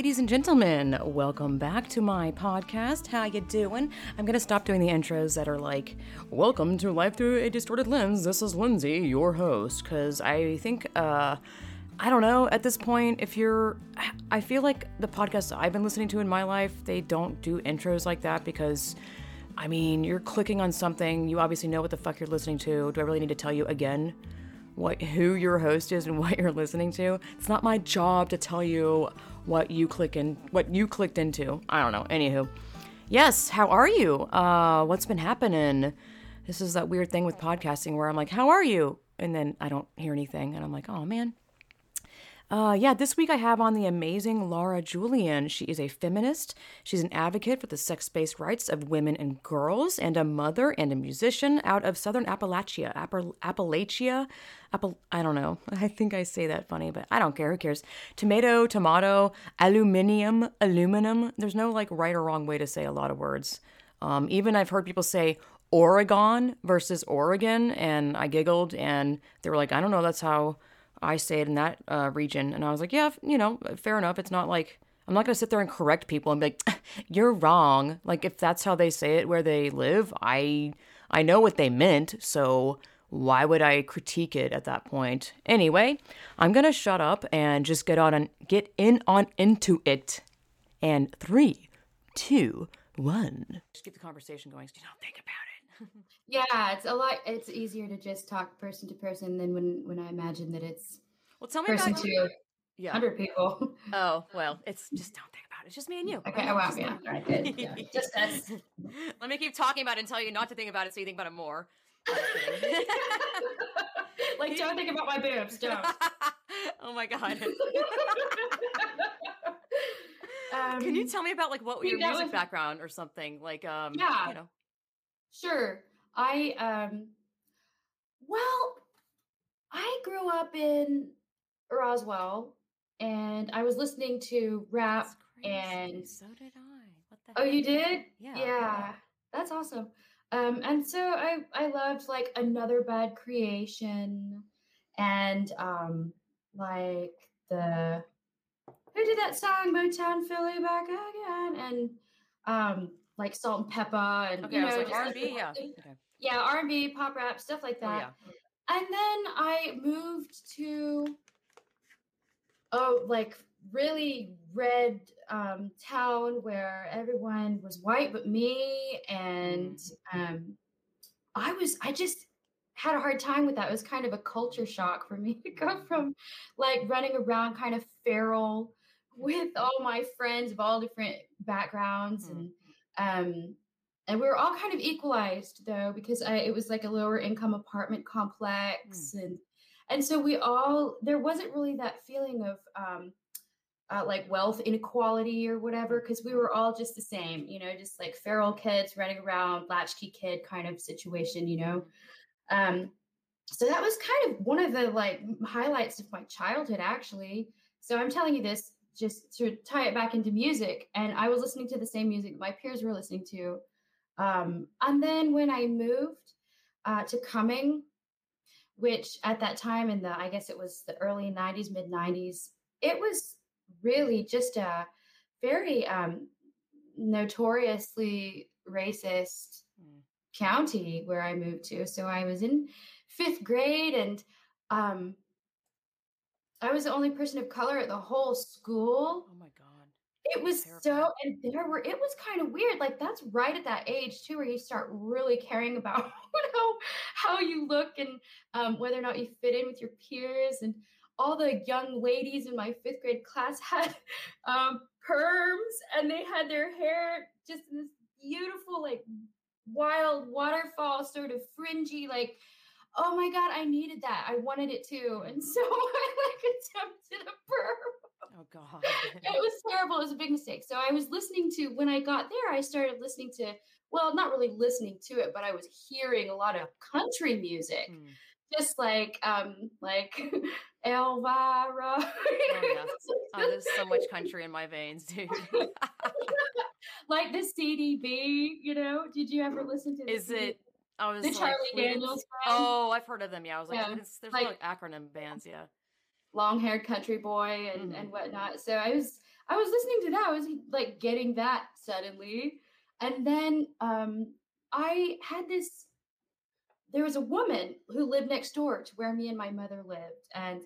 Ladies and gentlemen. Welcome back to my podcast. How you doing? I'm gonna stop doing the intros that are like, "Welcome to Life Through a Distorted Lens." This is Lindsay, your host, because I think, uh, I don't know. At this point, if you're, I feel like the podcasts I've been listening to in my life, they don't do intros like that because. I mean, you're clicking on something, you obviously know what the fuck you're listening to. Do I really need to tell you again? what who your host is and what you're listening to. It's not my job to tell you what you click in what you clicked into. I don't know. Anywho. Yes, how are you? Uh what's been happening? This is that weird thing with podcasting where I'm like, "How are you?" and then I don't hear anything and I'm like, "Oh man, uh, yeah, this week I have on the amazing Laura Julian. She is a feminist. She's an advocate for the sex based rights of women and girls, and a mother and a musician out of Southern Appalachia. Appal- Appalachia? Appal- I don't know. I think I say that funny, but I don't care. Who cares? Tomato, tomato, aluminium, aluminum. There's no like right or wrong way to say a lot of words. Um, even I've heard people say Oregon versus Oregon, and I giggled, and they were like, I don't know, that's how I stayed in that uh, region, and I was like, yeah, you know, fair enough. It's not like I'm not gonna sit there and correct people and be like, you're wrong. Like if that's how they say it where they live, I I know what they meant, so why would I critique it at that point? Anyway, I'm gonna shut up and just get on and get in on into it. And three, two, one. Just get the conversation going. So you don't think about it. Yeah, it's a lot. It's easier to just talk person to person than when when I imagine that it's Well, tell me person about to yeah. hundred people. Oh well, it's just don't think about it. It's just me and you. Okay, Right? wow, yeah, right, good, yeah, just us. Let me keep talking about it and tell you not to think about it, so you think about it more. I'm just kidding. like, don't think about my boobs. Don't. oh my god. Um, Can you tell me about like what your music was- background or something like? Um, Yeah. You know. Sure. I um. Well, I grew up in Roswell, and I was listening to rap. That's crazy. and- so did I. What the? Oh, heck? you did? Yeah. Yeah. That's awesome. Um, and so I I loved like another bad creation and um like the who did that song Motown Philly back again and um like Salt-N-Pepa and Okay, you I was know like just, R&B. Yeah. Okay. Yeah R&B pop rap stuff like Oh that yeah. and then I moved to oh like really red um, town where everyone was white but me and um, I was I just had a hard time with that. It was kind of a culture shock for me to go from like running around kind of feral with all my friends of all different backgrounds Mhm. and um and we were all kind of equalized though because I, it was like a lower income apartment complex and and so we all there wasn't really that feeling of um uh, like wealth inequality or whatever because we were all just the same you know just like feral kids running around latchkey kid kind of situation you know? Um so that was kind of one of the like highlights of my childhood actually. So i'm telling you this just to tie it back into music and i was listening to the same music my peers were listening to um and then when i moved uh, to cumming which at that time in the i guess it was the early 90s mid 90s it was really just a very um notoriously racist Mm. county where I moved to. So I was in fifth grade and um I was the only person of color at the whole school. Oh my. It was so and there were it was kind of weird. Like that's right at that age too where you start really caring about how how you look and um whether or not you fit in with your peers and all the young ladies in my fifth grade class had um perms and they had their hair just in this beautiful like wild waterfall sort of fringy like oh my god i needed that i wanted it too and so i like attempted a perm Oh god. it was terrible it was a big mistake so i was listening to when i got there i started listening to well not really listening to it but i was hearing a lot of country music Mm. just like um like elvira Oh, yeah. Oh, there's so much country in my veins, dude. like the cdb you know did you ever listen to Is CD? it? I was the like, charlie daniels band? Oh, I've heard of them. Yeah, I was like, Yeah, there's like- like acronym bands. Yeah. Long haired country boy and, Mhm. and whatnot. So I was I was listening to that. I was like getting that suddenly. And then um, I had this, there was a woman who lived next door to where me and my mother lived. And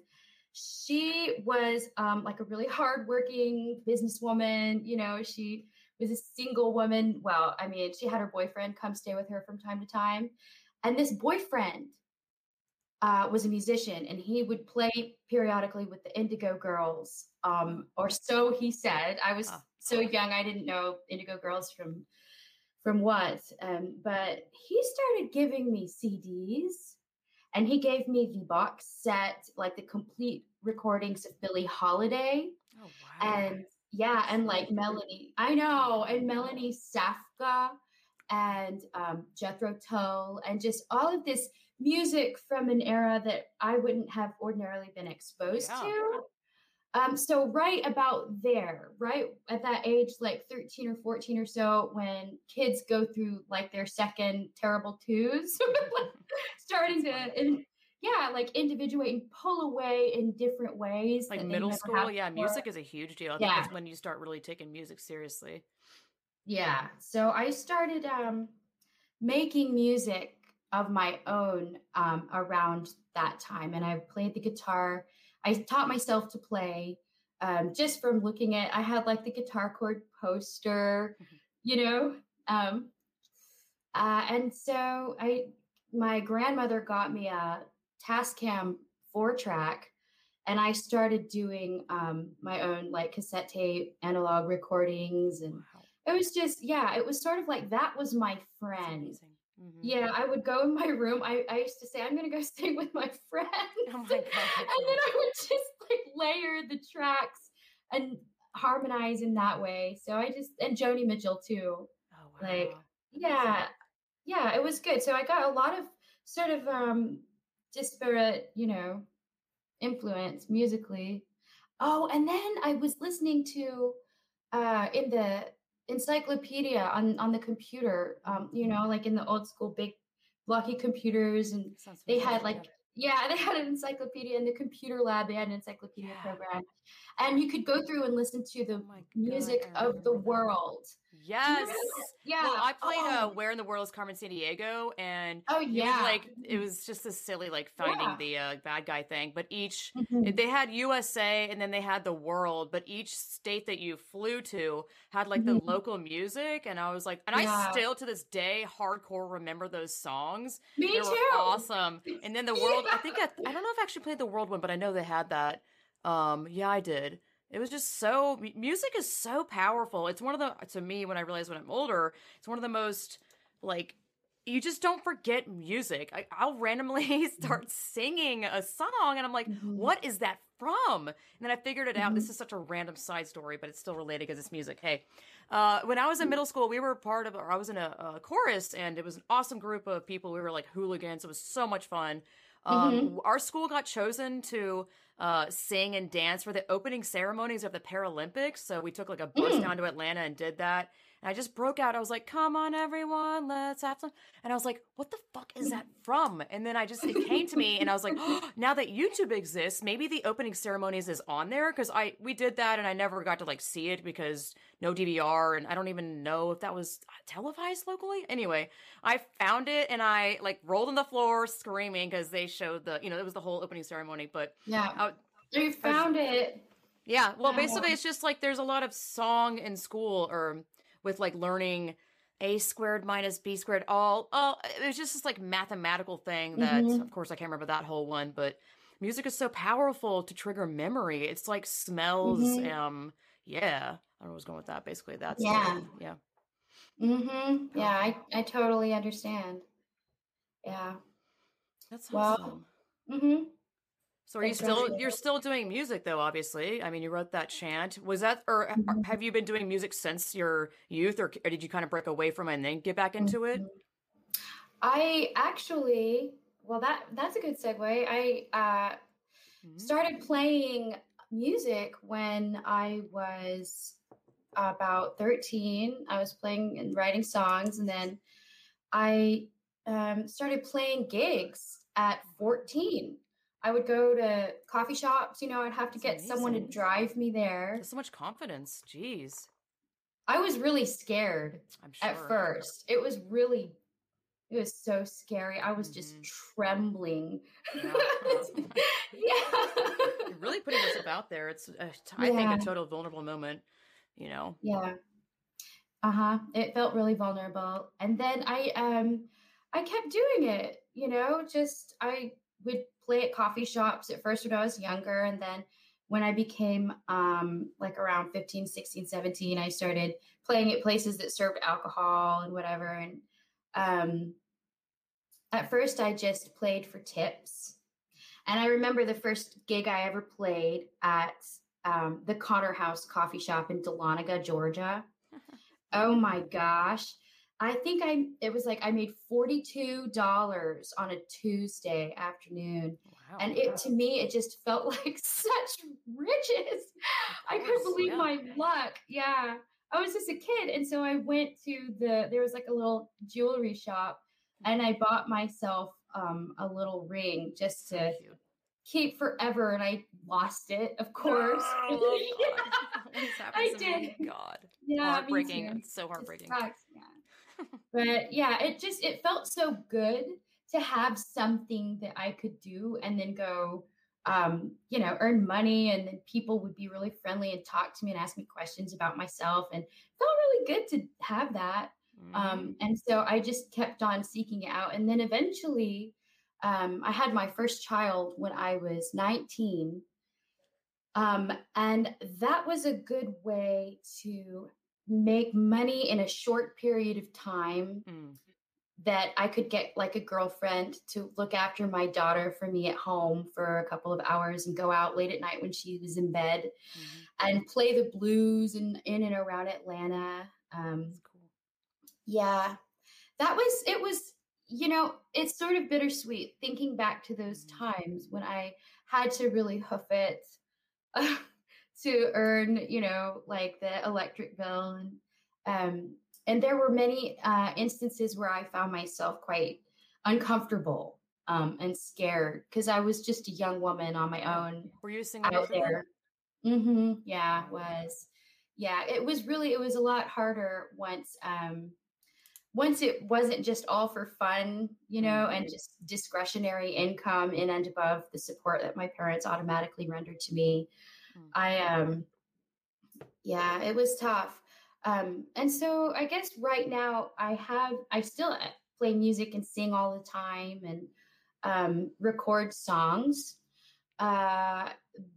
she was um, like a really hardworking businesswoman. You know, she was a single woman. Well, I mean, she had her boyfriend come stay with her from time to time. And this boyfriend uh, was a musician and he would play periodically with the Indigo Girls, um, or so he said. I was so young, I didn't know Indigo Girls from from what, um, but he started giving me CDs, and he gave me the box set, like the complete recordings of Billie Holiday, oh, wow. and yeah, and like Melanie, I know, and Melanie Safka, and um, Jethro Tull, and just all of this music from an era that I wouldn't have ordinarily been exposed yeah. to. Um, so right about there, right at that age, like 13 or 14 or so, when kids go through like their second terrible twos, starting to, and, yeah, like individuate and pull away in different ways. Like middle school, yeah, before. music is a huge deal. I yeah. that's when you start really taking music seriously. Yeah. So I started um, making music of my own um, around that time. And I played the guitar. I taught myself to play um, just from looking at, I had like the guitar chord poster, mm-hmm. you know. Um, uh, and so I, my grandmother got me a Tascam four track and I started doing um, my own like cassette tape analog recordings and wow. it was just yeah it was sort of like that was my friend Mm-hmm. Yeah, I would go in my room. I, I used to say, I'm going to go sing with my friends. Oh my God. and then I would just like layer the tracks and harmonize in that way. So I just, and Joni Mitchell too. Oh, wow. Like, yeah, yeah, it was good. So I got a lot of sort of um disparate, you know, influence musically. Oh, and then I was listening to uh in the encyclopedia on on the computer um you know like in the old school big blocky computers and they had like yeah, they had an encyclopedia in the computer lab. They had an encyclopedia yeah. program, and you could go through and listen to the oh music God, of the that. Yes. Yeah. Well, I played oh. uh, "Where in the World is Carmen Sandiego and oh yeah, it like it was just a silly like finding yeah. the uh, bad guy thing. But each mm-hmm. they had USA and then they had the world, but each state that you flew to had like mm-hmm. the local music, and I was like, and yeah. I still to this day hardcore remember those songs. Me they too. awesome. And then the world. I think I, I don't know if I actually played the world one, but I know they had that. Um, yeah, I did. It was just so music is so powerful. It's one of the to me when I realize when I'm older, it's one of the most like you just don't forget music. I, will randomly mm-hmm. start singing a song, and I'm like, mm-hmm. what is that from? And then I figured it out. Mm-hmm. This is such a random side story, but it's still related because it's music. Hey, uh, when I was in middle school, we were part of, or I was in a, a, chorus, and it was an awesome group of people. We were like hooligans. It was so much fun. Um, mm-hmm. Our school got chosen to uh, sing and dance for the opening ceremonies of the Paralympics. So we took like a bus mm. down to Atlanta and did that. And I just broke out. I was like, come on, everyone, let's have some. And I was like, what the fuck is that from? And then I just, it came to me and I was like, oh, now that YouTube exists, maybe the opening ceremonies is on there. Cause I, we did that and I never got to like see it because no DVR. And I don't even know if that was televised locally. Anyway, I found it and I like rolled on the floor screaming because they showed the, you know, it was the whole opening ceremony. But yeah, I, you found was, it. Yeah. Well, basically, it's just like there's a lot of song in school or with like learning a squared minus b squared all all it was just this like mathematical thing that mm-hmm. of course i can't remember that whole one but music is so powerful to trigger memory. It's like smells mm-hmm. um yeah i don't know what's going with that basically that's yeah. the, yeah. Mm-hmm. Yeah i i totally understand. Yeah. That's awesome. Well, mm-hmm so are you still you're still doing music though? Obviously, I mean, you wrote that chant. Was that or mm-hmm. have you been doing music since your youth, or, or, did you kind of break away from it and then get back into it? Mm-hmm. I actually, well, that that's a good segue. I uh, mm-hmm. started playing music when I was about 13. I was playing and writing songs, and then I um, started playing gigs at 14 I would go to coffee shops. You know, I'd have to That's get someone to drive me there. There's so much confidence. Jeez. I was really scared sure. at first. It was really, it was so scary. I was just Mhm. trembling. Yeah. yeah. You're really putting yourself out there. It's, a I think, a total vulnerable moment. You know. Yeah. Uh-huh. It felt really vulnerable. And then I um I kept doing it, you know, just I would play at coffee shops at first when I was younger and then when I became um like around 15, 16, 17, I started playing at places that served alcohol and whatever and um at first I just played for tips. And I remember the first gig I ever played at um, the Connor House coffee shop in Dahlonega, Georgia. Oh my gosh. I think I it was like I made $42 on a Tuesday afternoon. Wow. And it to me it just felt like such riches. I couldn't believe yeah. my luck. Yeah. I was just a kid and so I went to the there was like a little jewelry shop and I bought myself um, a little ring just to keep forever and I lost it, of course. No, Yeah. God. I happens to me. did. God. Yeah, heartbreaking. so It heartbreaking. sucks, yeah. But yeah, it just it felt so good to have something that I could do and then go um, you know, earn money and then people would be really friendly and talk to me and ask me questions about myself and it felt really good to have that. Mhm. Um, and so I just kept on seeking it out. And then eventually, um, I had my first child when I was 19. Um, and that was a good way to make money in a short period of time Mm. that I could get like a girlfriend to look after my daughter for me at home for a couple of hours and go out late at night when she was in bed Mhm. and play the blues in, in and around Atlanta. Um, cool. yeah, that was it. Was you know, it's sort of bittersweet thinking back to those Mhm. times when I had to really hoof it to earn, you know, like the electric bill and um and there were many uh instances where I found myself quite uncomfortable um and scared because I was just a young woman on my own Were you single out there. hmm Yeah, it was. Yeah, it was really it was a lot harder once um once it wasn't just all for fun, you know, and just discretionary income in and above the support that my parents automatically rendered to me. Mm. I um yeah, it was tough. Um and so I guess right now I have I still uh, play music and sing all the time and um record songs. Uh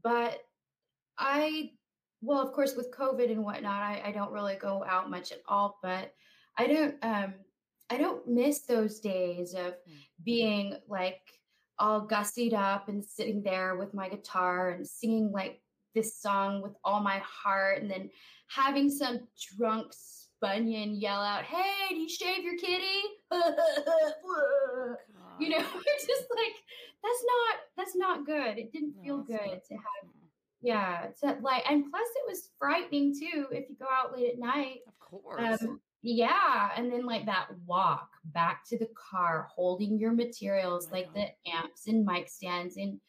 but I, well, of course, with COVID and whatnot, I, I don't really go out much at all. But I don't, um, I don't miss those days of Mm. being like all gussied up and sitting there with my guitar and singing like this song with all my heart, and then having some drunk spunion yell out, "Hey, do you shave your kitty?" you know, it's just like that's not that's not good. It didn't feel good to have yeah, to like, and plus it was frightening too if you go out late at night. Of course. Um, yeah, and then like that walk back to the car, holding your materials Oh like God. the amps and mic stands and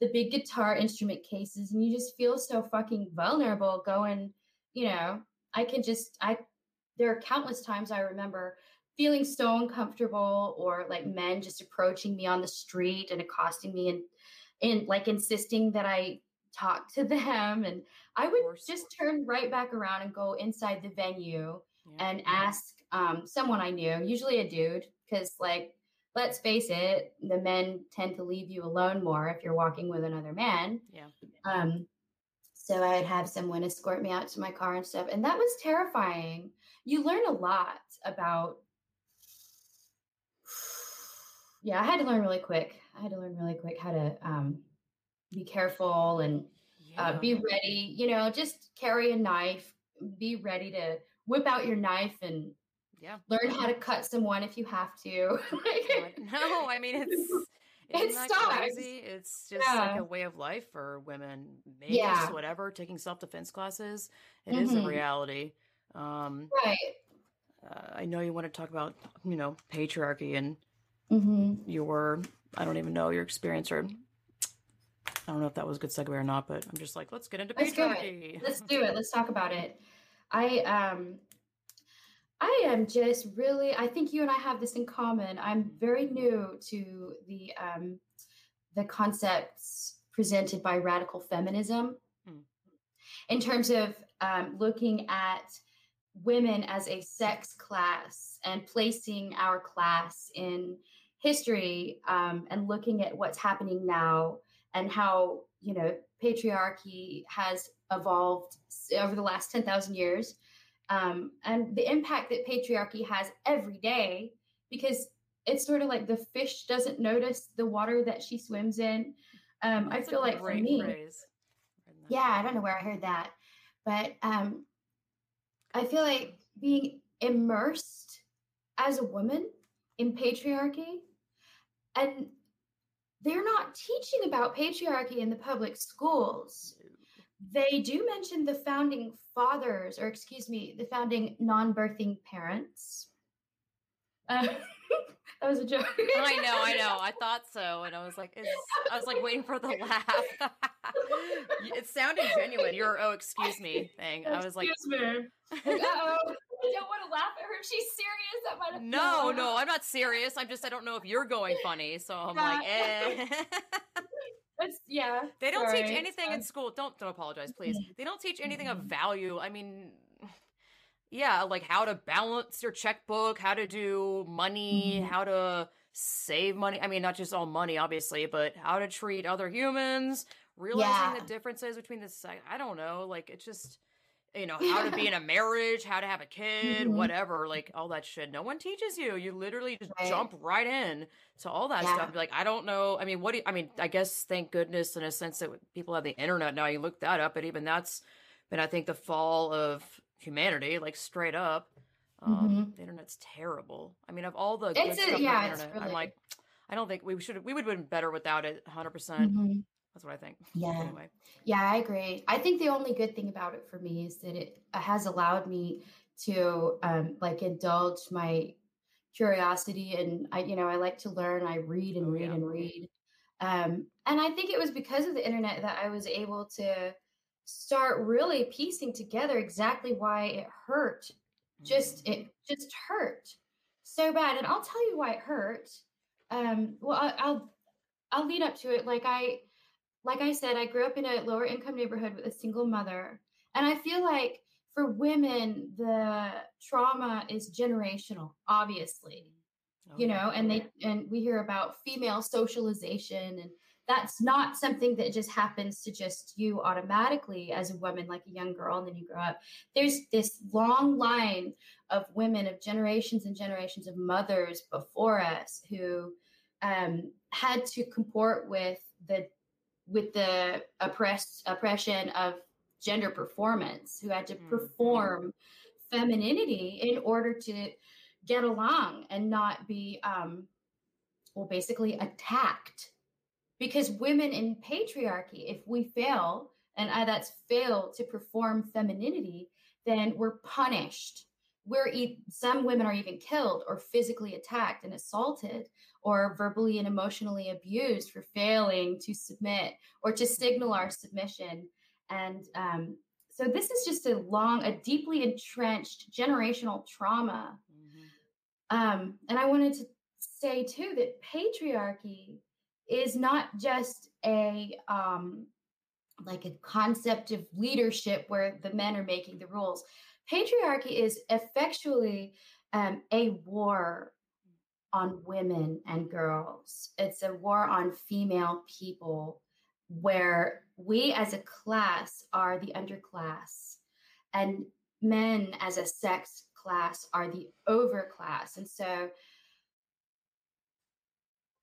the big guitar instrument cases, and you just feel so fucking vulnerable. Going, you know, I can just I. There are countless times I remember feeling so uncomfortable, or like men just approaching me on the street and accosting me and and like insisting that I talk to them and I would just turn right back around and go inside the venue Yeah. and ask um, someone I knew, usually a dude, because like let's face it, the men tend to leave you alone more if you're walking with another man. Yeah. Um, so I'd have someone escort me out to my car and stuff, and that was terrifying. You learn a lot about. Yeah, I had to learn really quick. I had to learn really quick how to um, be careful and uh, be ready. You know, just carry a knife. Be ready to whip out your knife and yeah. learn how to cut someone if you have to. God. No, I mean it's It isn't crazy? It's just like a way of life for women. Maybe Yeah. whatever, taking self defense classes. It is a Mhm. reality. Um, right. uh, I know you want to talk about you know patriarchy and hmm your I don't even know your experience or I don't know if that was a good segue or not, but I'm just like, let's get into let's patriarchy. Let's do it. Let's talk about it. I um I am just really I think you and I have this in common. I'm very new to the um the concepts presented by radical feminism hmm. in terms of um, looking at women as a sex class and placing our class in history um, and looking at what's happening now and how you know patriarchy has evolved over the last 10,000 years um, and the impact that patriarchy has every day because it's sort of like the fish doesn't notice the water that she swims in um, i feel like for me phrase. yeah i don't know where i heard that but um, i feel like being immersed as a woman in patriarchy and they're not teaching about patriarchy in the public schools. They do mention the founding fathers, or excuse me, the founding non birthing parents. Uh, that was a joke. I know, I know. I thought so, and I was like, I was like waiting for the laugh. it sounded genuine. Your oh, excuse me thing. I was like, excuse me. oh. I don't want to laugh at her. If she's serious, that might have. No, no, I'm not serious. I'm just I don't know if you're going funny, so I'm yeah. like, eh. It's, yeah. They don't sorry. teach anything in school. Don't don't apologize, please. Mm-hmm. They don't teach anything of mm-hmm. value. I mean, yeah, like how to balance your checkbook, how to do money, mm-hmm. how to save money. I mean, not just all money, obviously, but how to treat other humans, realizing yeah. the differences between the I don't know, like it's just you know how to be in a marriage how to have a kid mm-hmm. whatever like all that shit no one teaches you you literally just right. jump right in to all that yeah. stuff like i don't know i mean what do you, i mean i guess thank goodness in a sense that people have the internet now you look that up but even that's been i think the fall of humanity like straight up um, mm-hmm. the internet's terrible i mean of all the good it's stuff yeah, on the internet really... i'm like i don't think we should we would have been better without it 100% mm-hmm. That's what I think. Yeah. Anyway. Yeah, I agree. I think the only good thing about it for me is that it has allowed me to um, like indulge my curiosity and I, you know, I like to learn. I read and oh, read yeah. and read. Um, and I think it was because of the internet that I was able to start really piecing together exactly why it hurt. Just mm-hmm. it just hurt so bad. And I'll tell you why it hurt. Um, well, I, I'll I'll lead up to it. Like I like I said, I grew up in a lower income neighborhood with a single mother. And I feel like for women, the trauma is generational, obviously. Oh, you know, and they and we hear about female socialization and that's not something that just happens to just you automatically as a woman, like a young girl, and then you grow up. There's this long line of women, of generations and generations of mothers before us who um, had to comport with the with the oppressed oppression of gender performance who had to mm-hmm. perform femininity in order to get along and not be um well basically attacked because women in patriarchy if we fail and I, that's fail to perform femininity then we're punished we're e- some women are even killed or physically attacked and assaulted or verbally and emotionally abused for failing to submit or to signal our submission. And um, so this is just a long a deeply entrenched generational trauma. Mm-hmm. um, and i wanted to say too that patriarchy is not just a um, like a concept of leadership where the men are making the rules. Patriarchy is effectually um, a war on women and girls. It's a war on female people where we as a class are the underclass and men as a sex class are the overclass. And so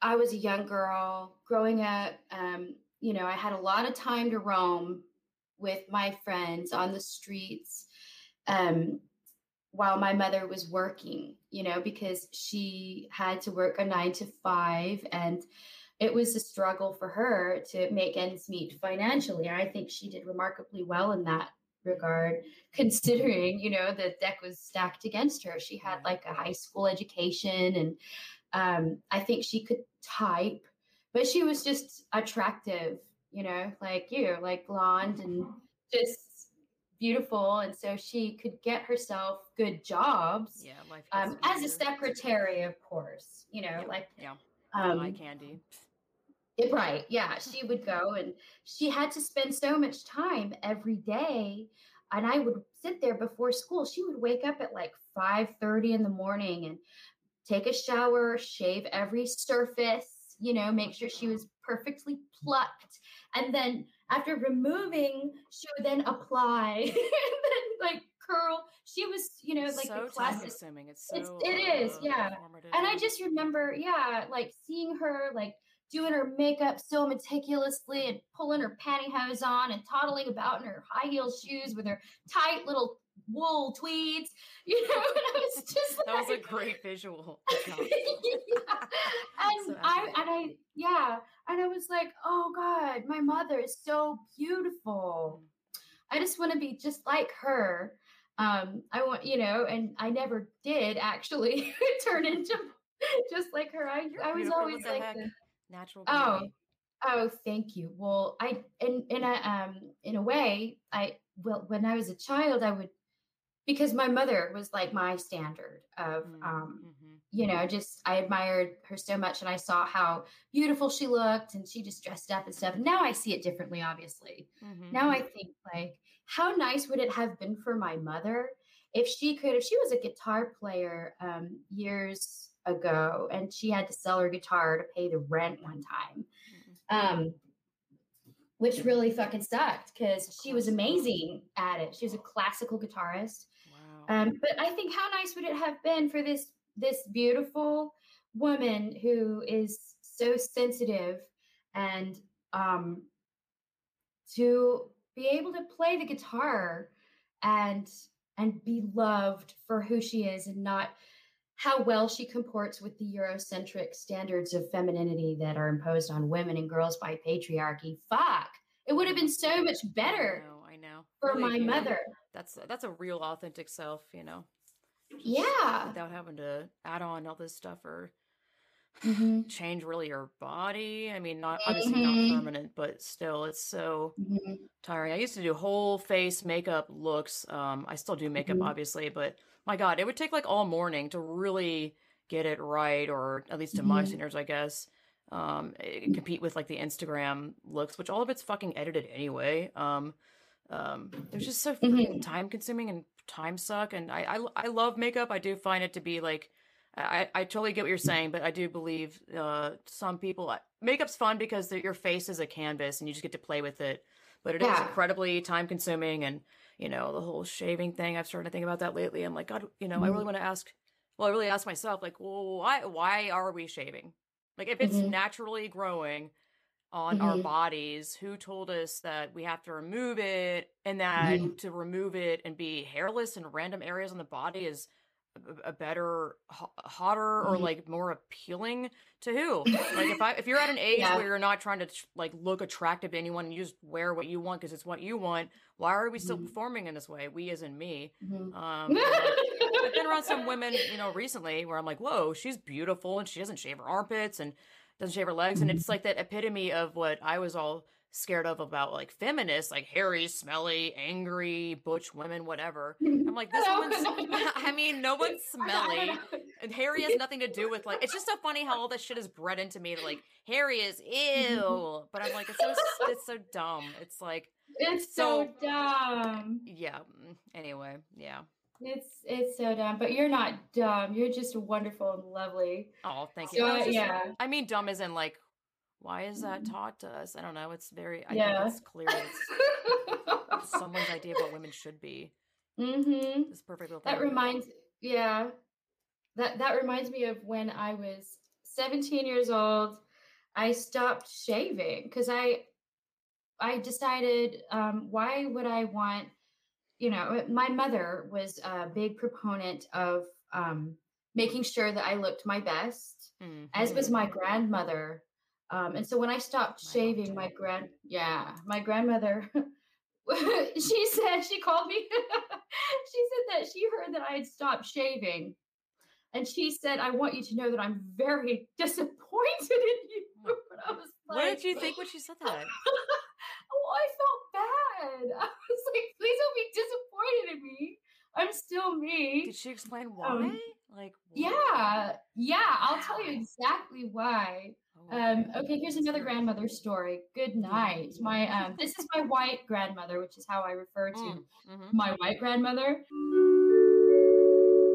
I was a young girl growing up. Um, you know, I had a lot of time to roam with my friends on the streets um, while my mother was working, you know, because she had to work a nine to five and it was a struggle for her to make ends meet financially. And I think she did remarkably well in that regard, considering, you know, the deck was stacked against her. She had like a high school education and um, I think she could type, but she was just attractive you know, like you, like blonde and just beautiful. And so she could get herself good jobs. Yeah, life um, as a secretary, of course, you know, yeah, like yeah, um, eye candy. it- right. Yeah. She would go and she had to spend so much time every day. And I would sit there before school. She would wake up at like 5 30 in the morning and take a shower, shave every surface, you know, make sure she was perfectly plucked. And then after removing, she would then apply and then like curl. She was, you know, like so the classic. consuming. It's It's- so. it is, uh, yeah. formative. And I just remember, yeah, like seeing her like doing her makeup so meticulously and pulling her pantyhose on and toddling about in her high heel shoes with her tight little wool tweeds, you know, and I was just that was a great visual. yeah. And So I and I yeah, and I was like, oh God, my mother is so beautiful. I just want to be just like her. Um, I want, you know, and I never did actually turn into just like her. I, You're I was always like, the, Natural oh, oh, thank you. Well, I, in in a um in a way, I well when I was a child, I would because my mother was like my standard of Mm, um mhm. you know, just I admired her so much and I saw how beautiful she looked and she just dressed up and stuff. And now I see it differently, obviously. Mhm, Now I mhm. think like how nice would it have been for my mother if she could if she was a guitar player um years ago and she had to sell her guitar to pay the rent one time. Mhm. Um which really fucking sucked because she was amazing at it. She was a classical guitarist. Um, but I think how nice would it have been for this this beautiful woman who is so sensitive and um, to be able to play the guitar and and be loved for who she is and not how well she comports with the Eurocentric standards of femininity that are imposed on women and girls by patriarchy. Fuck. It would have been so much better I know. I know. for Really, my mother. That's that's a real authentic self, you know. Yeah. Without having to add on all this stuff or Mhm. change really your body. I mean, not obviously Mhm. not permanent, but still, it's so Mhm. tiring. I used to do whole face makeup looks. Um, I still do makeup, Mhm. obviously, but my God, it would take like all morning to really get it right, or at least to my Mhm. standards, I guess. Um, eh, compete with like the Instagram looks, which all of it's fucking edited anyway. Um, um, they're just so freaking Mhm. time consuming and time suck. And I, I, I love makeup. I do find it to be like, I, I totally get what you're saying, but I do believe uh, some people makeup's fun because your face is a canvas and you just get to play with it. But it is Yeah. incredibly time consuming, and you know the whole shaving thing. I've started to think about that lately. I'm like, God, you know, I really Mhm. want to ask. Well, I really ask myself, like, well, why why are we shaving? Like, if it's Mhm. naturally growing on our Mhm. bodies, who told us that we have to remove it, and that Mhm. to remove it and be hairless in random areas on the body is a, a better, ho- hotter, or Mhm. like more appealing to who? like, if I if you're at an age Yeah. where you're not trying to like look attractive to anyone, and you just wear what you want because it's what you want. Why are we still Mhm. performing in this way? We, as in me. Mhm. Um, I've been around some women, you know, recently where I'm like, whoa, she's beautiful and she doesn't shave her armpits and doesn't shave her legs. And it's like that epitome of what I was all scared of about like feminists, like hairy, smelly, angry, butch women, whatever. I'm like, this No, woman's, no, no. I mean, no one's I don't- I smelly. And hairy has nothing to do with like, it's just so funny how all this shit is bred into me. That like, hairy is ew. But I'm like, it's so, it's so dumb. It's like, It's so, So- dumb. yeah. mm, Anyway, yeah. It's it's so dumb. But you're not dumb. You're just wonderful and lovely. Oh, thank you. So No, just- yeah. I mean, dumb isn't like, why is that taught to us? I don't know. It's very, I Yeah. think it's clear that it's someone's idea of what women should be. mm-hmm. This perfect little That thing. reminds yeah. That that reminds me of when I was 17 years old. I stopped shaving because I I decided um, why would I want you know my mother was a big proponent of um, making sure that I looked my best as Mhm. was my grandmother. Um, and so when I stopped My shaving, my grand yeah, my grandmother she said she called me she said that she heard that I had stopped shaving. And she said, I want you to know that I'm very disappointed in you. And I was What did you think when she said that? I felt bad. I was like, please don't be disappointed in me. I'm still me. Did she explain why? Um, like, Yeah, yeah, I'll tell you exactly why. Oh, Um, okay, here's another grandmother story. Good night. My um, this is my white grandmother, which is how I refer to Mm, mhm. my white grandmother.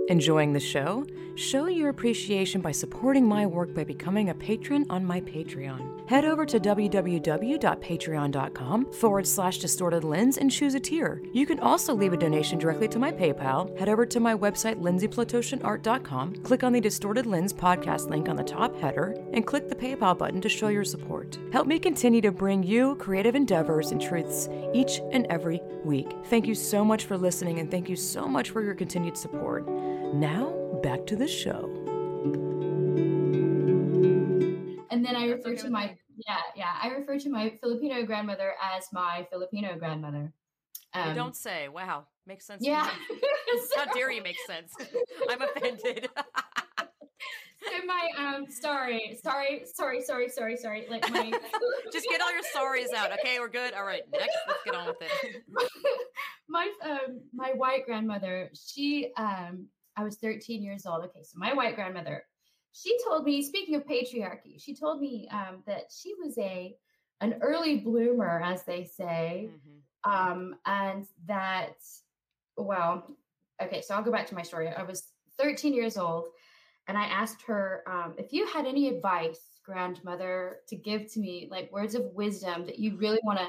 Enjoying the show? Show your appreciation by supporting my work by becoming a patron on my Patreon. Head over to www.patreon.com forward slash distorted lens and choose a tier. You can also leave a donation directly to my PayPal. Head over to my website, lindsayplatoshinart.com, click on the Distorted Lens podcast link on the top header, and click the PayPal button to show your support. Help me continue to bring you creative endeavors and truths each and every week. Thank you so much for listening, and thank you so much for your continued support. Now, back to the show. And then I refer to my yeah, yeah, I refer to my Filipino grandmother as my Filipino grandmother. You Um, don't say. Wow. Makes sense. to Yeah. me. How dare you make sense? I'm offended. so my um sorry, sorry, sorry, sorry, sorry, sorry. Like my Just get all your sorries out. Okay, we're good. All right, next, let's get on with it. my um my white grandmother she um i was 13 years old okay so my white grandmother she told me speaking of patriarchy she told me um that she was a an early bloomer as they say Mhm. um and that well okay so i'll go back to my story i was 13 years old and i asked her um, if you had any advice grandmother to give to me like words of wisdom that you really want to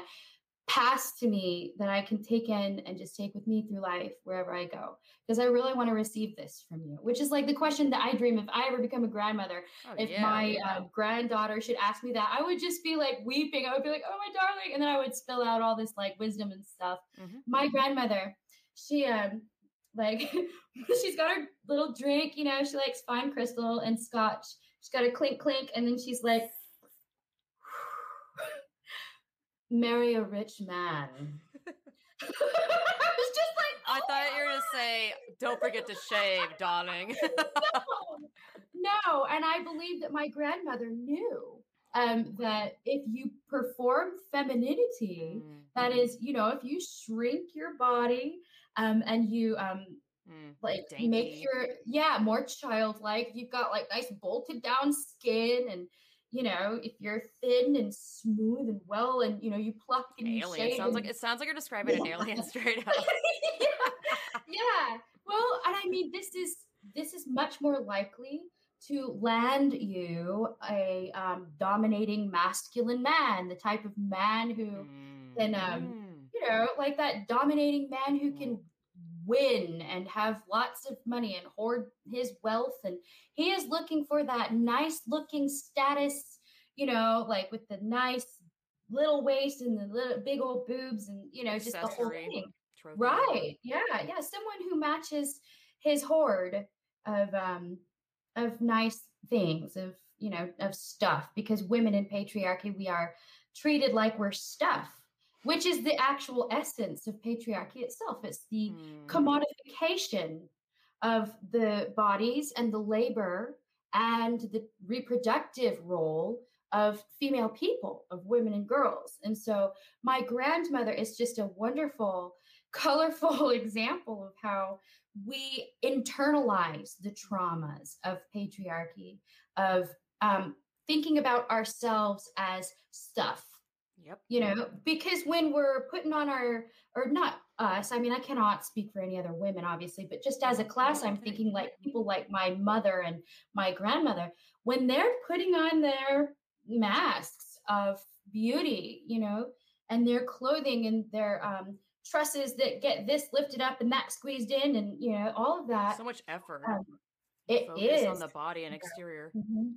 pass to me that i can take in and just take with me through life wherever i go because i really want to receive this from you which is like the question that i dream if i ever become a grandmother Oh, if yeah. my uh, granddaughter should ask me that, I would just be like weeping. I would be like, "Oh my darling," and then I would spill out all this like wisdom and stuff. Mhm. My grandmother, she um, like, she's got her little drink. You know, she likes fine crystal and scotch. She's got a clink clink, and then she's like, "Marry a rich man." it's just like I oh thought you were going to say, don't forget to shave, darling. no, no. And I believe that my grandmother knew um, that if you perform femininity, Mm, that is, you know, if you shrink your body um, and you um, mm, like dainty. make your yeah more childlike, you've got like nice bolted down skin and. You know, if you're thin and smooth and well, and you know, you pluck and you alien. shave Sounds like it sounds like you're describing an alien straight up. yeah, yeah. Well, and I mean, this is this is much more likely to land you a um, dominating masculine man, the type of man who, Mm, Then, um, mm. you know, like that dominating man who can win and have lots of money and hoard his wealth, and he is looking for that nice looking status, you know, like with the nice little waist and the little big old boobs, and you know, just the whole thing. Trophy. Right. Yeah. Yeah. Someone who matches his hoard of um of nice things, of you know, of stuff. Because women in patriarchy, we are treated like we're stuff, which is the actual essence of patriarchy itself. It's the Mm, commodification of the bodies and the labor and the reproductive role of female people, of women and girls. And so my grandmother is just a wonderful, colorful example of how we internalize the traumas of patriarchy, of um, thinking about ourselves as stuff Yep. you know because when we're putting on our or not us i mean i cannot speak for any other women obviously but just as a class i'm thinking like people like my mother and my grandmother when they're putting on their masks of beauty you know and their clothing and their um tresses that get this lifted up and that squeezed in and you know all of that So much effort. um, it is on the body and exterior. Mhm.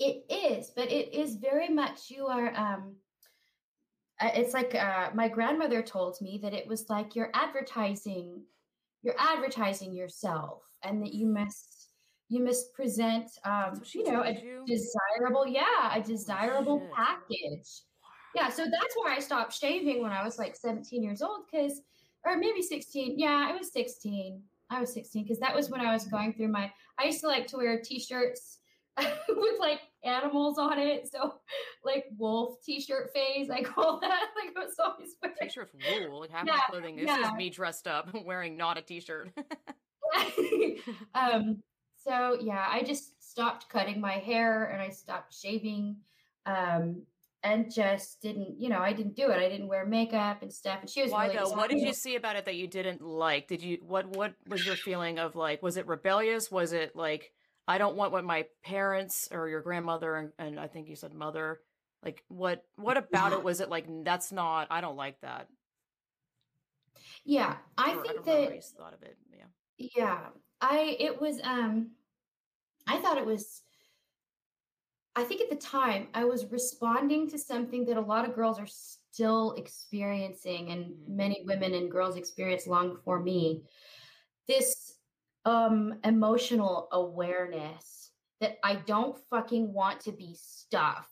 It is, but it is very much you are. Um, it's like uh, my grandmother told me that it was like you're advertising, you're advertising yourself, and that you must you must present, um, you know, a you? desirable, yeah, a desirable shit. package. Yeah, so that's why I stopped shaving when I was like 17 years old, because, or maybe 16. Yeah, I was 16. I was 16 because that was when I was going through my. I used to like to wear t-shirts with like animals on it. So like wolf t-shirt phase, I call that. Like I was always wearing t-shirt of wool. Like half yeah, my clothing is yeah. just me dressed up wearing not a t-shirt. um so yeah, I just stopped cutting my hair and I stopped shaving. Um and just didn't, you know, I didn't do it. I didn't wear makeup and stuff. And she was why really though? What did you see about it that you didn't like? Did you what what was your feeling of like? Was it rebellious? Was it like I don't want what my parents or your grandmother and, and I think you said mother like what what about it was it like that's not I don't like that. Yeah, I or, think I that thought of it. Yeah. Yeah. I it was um I thought it was I think at the time I was responding to something that a lot of girls are still experiencing and mm-hmm. many women and girls experience long before me. This um emotional awareness that I don't fucking want to be stuff.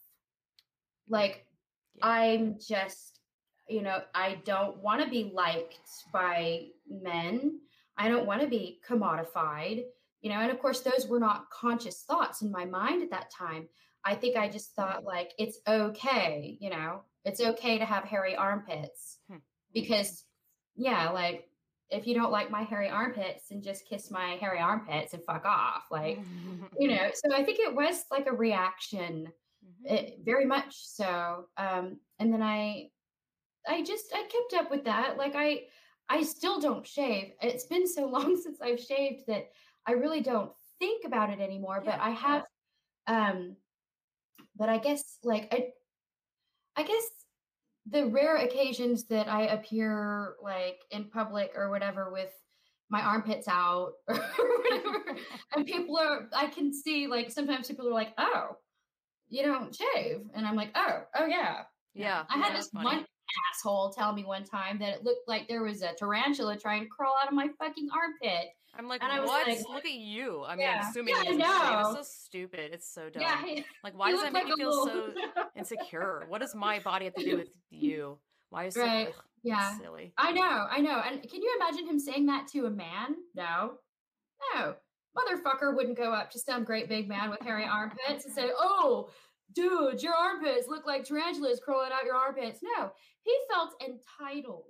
Like yeah. I'm just you know, I don't want to be liked by men. I don't want to be commodified, you know, and of course those were not conscious thoughts in my mind at that time. I think I just thought like it's okay, you know, it's okay to have hairy armpits hmm. because yeah, like if you don't like my hairy armpits and just kiss my hairy armpits and fuck off like you know so i think it was like a reaction mm-hmm. it, eh, very much so um and then i i just i kept up with that like i i still don't shave it's been so long since i've shaved that i really don't think about it anymore yeah. but i have um but i guess like i i guess the rare occasions that I appear like in public or whatever with my armpits out or whatever, and people are, I can see like sometimes people are like, oh, you don't shave. And I'm like, oh, oh yeah. Yeah. I had this funny. one asshole tell me one time that it looked like there was a tarantula trying to crawl out of my fucking armpit. I'm like, and what? Like, Look at you. I mean, yeah. I'm assuming yeah, know. It's so stupid. It's so dumb. Yeah, like, why does that make like me feel so insecure? What does my body have to do with you? Why is right? So, yeah, silly. I know, I know. And can you imagine him saying that to a man? No, no. Motherfucker wouldn't go up to some great big man with hairy armpits and say, "Oh, dude, your armpits look like tarantulas crawling out your armpits." No, he felt entitled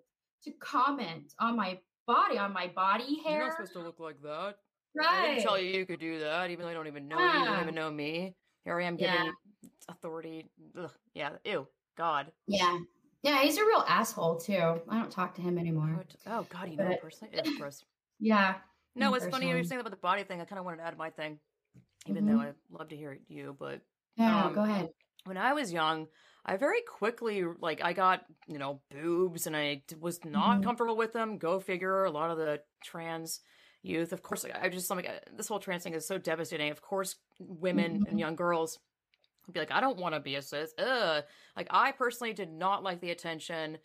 to comment on my body, on my body hair. You're not supposed to look like that. Right. I didn't tell you you could do that, even though I don't even know yeah. you. You don't even know me. Here I am giving yeah. authority. Ugh. Yeah. Ew. God. Yeah. Yeah, he's a real asshole too. I don't talk to him anymore. Oh God, you know but, personally? It's gross. Yeah. No, it's funny you're saying about the body thing. I kind of wanted to add my thing, even mm-hmm. though I love to hear you. But yeah, um, go ahead. When I was young, I very quickly like I got you know boobs and I was not mm-hmm. comfortable with them. Go figure. A lot of the trans youth, of course, I just like this whole trans thing is so devastating. Of course, women mm-hmm. and young girls would be like, I don't want to be a cis. Ugh. Like I personally did not like the attention.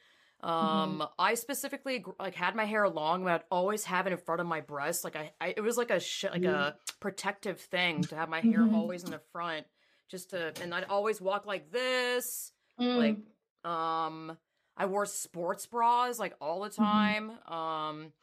Um, mm-hmm. I specifically like had my hair long, but I'd always have it in front of my breast. Like I, I it was like a sh- like mm-hmm. a protective thing to have my hair mm-hmm. always in the front just to and I'd always walk like this. Mm. Like um I wore sports bras like all the mm-hmm. time. Mm-hmm. Um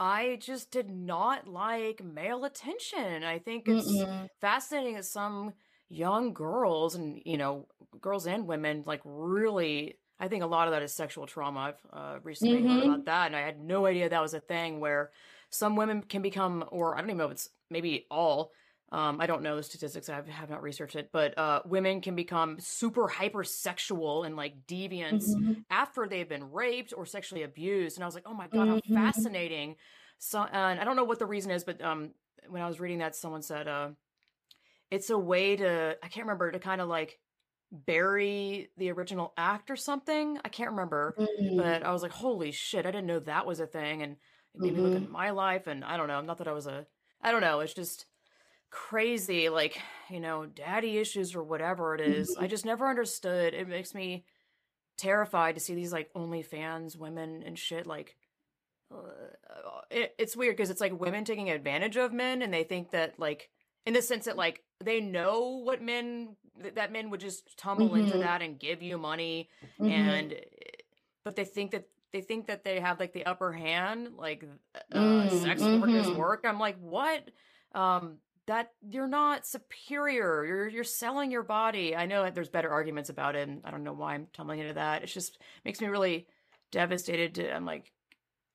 I just did not like male attention. I think it's Mm-mm. fascinating that some young girls and you know girls and women like really I think a lot of that is sexual trauma. I've uh, recently mm-hmm. heard about that, and I had no idea that was a thing where some women can become, or I don't even know if it's maybe all, um, I don't know the statistics. I have, not researched it, but uh, women can become super hypersexual and like deviants mm-hmm. after they've been raped or sexually abused. And I was like, oh my god, mm-hmm. how fascinating! So, and I don't know what the reason is, but um, when I was reading that, someone said uh, it's a way to I can't remember to kind of like bury the original act or something. I can't remember, mm-hmm. but I was like, holy shit, I didn't know that was a thing, and it made me look at mm-hmm. my life, and I don't know, not that I was a, I don't know, it's just crazy like you know daddy issues or whatever it is. i mm-hmm. just never understood it makes me terrified to see these like OnlyFans women and shit like uh, it, it's weird because it's like women taking advantage of men and they think that like in the sense that like they know what men that men would just tumble mm-hmm. into that and give you money mm-hmm. and but they think that they think that they have like the upper hand like uh, mm-hmm. sex workers work i'm like what um that you're not superior. You're you're selling your body. I know there's better arguments about it, and I don't know why I'm tumbling into that. It just makes me really devastated. To, I'm like,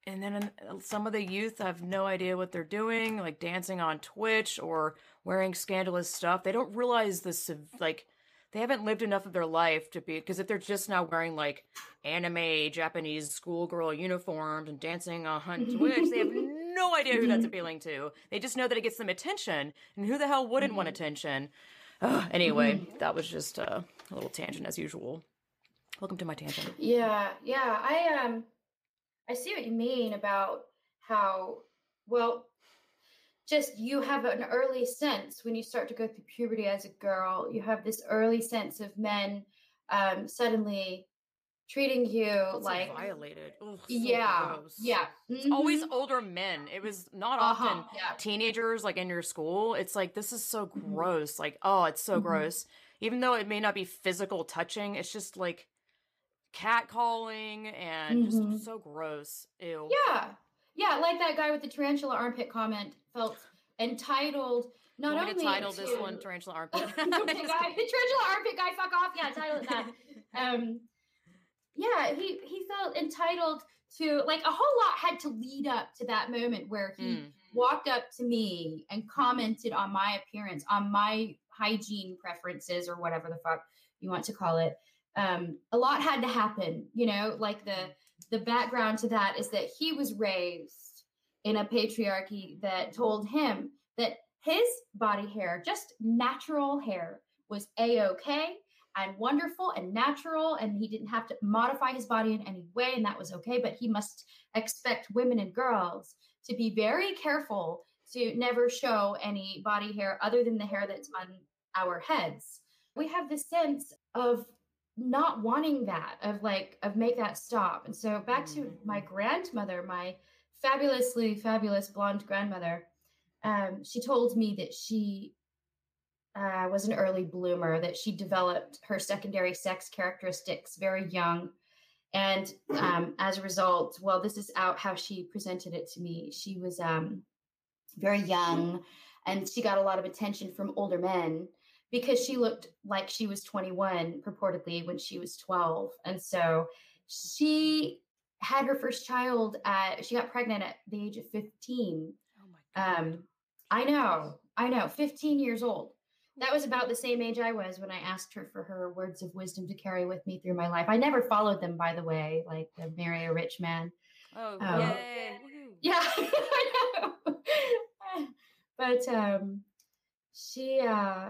and then uh, some of the youth have no idea what they're doing, like dancing on Twitch or wearing scandalous stuff. They don't realize this, like, they haven't lived enough of their life to be, because if they're just now wearing like anime Japanese schoolgirl uniforms and dancing on Twitch, they have no idea who that's appealing to. They just know that it gets them attention, and who the hell wouldn't want mm-hmm. attention? Uh, anyway, mm-hmm. that was just uh, a little tangent as usual. Welcome to my tangent. Yeah, yeah. I um I see what you mean about how well just you have an early sense when you start to go through puberty as a girl, you have this early sense of men um suddenly treating you That's like violated. Ugh, so yeah, gross. yeah. It's mm-hmm. always older men. It was not uh-huh, often yeah. teenagers like in your school. It's like this is so Mhm. gross. Like oh, it's so Mhm. gross. Even though it may not be physical touching, it's just like catcalling and just so gross. Ew. Yeah. Yeah, like that guy with the tarantula armpit comment felt entitled not only to title to this one tarantula armpit? guy, tarantula armpit guy, fuck off. Yeah, title it that. Um, yeah, he he felt entitled to like a whole lot had to lead up to that moment where he Mm. walked up to me and commented on my appearance, on my hygiene preferences or whatever the fuck you want to call it. Um, a lot had to happen, you know, like the the background to that is that he was raised in a patriarchy that told him that his body hair, just natural hair, was a-okay and wonderful and natural and he didn't have to modify his body in any way and that was okay but he must expect women and girls to be very careful to never show any body hair other than the hair that's on our heads. We have this sense of not wanting that of like of make that stop. And so back to mm-hmm. my grandmother my fabulously fabulous blonde grandmother um, she told me that she uh, was an early bloomer, that she developed her secondary sex characteristics very young. And um, as a result, well, this is out how she presented it to me. She was um, very young and she got a lot of attention from older men because she looked like she was 21 purportedly when she was 12. And so she had her first child at, she got pregnant at the age of 15. Oh my god. Um, I know, I know, 15 years old. That was about the same age I was when I asked her for her words of wisdom to carry with me through my life. I never followed them, by the way, like the marry a rich man. oh, um, yay. Yeah, I know. but um, she uh,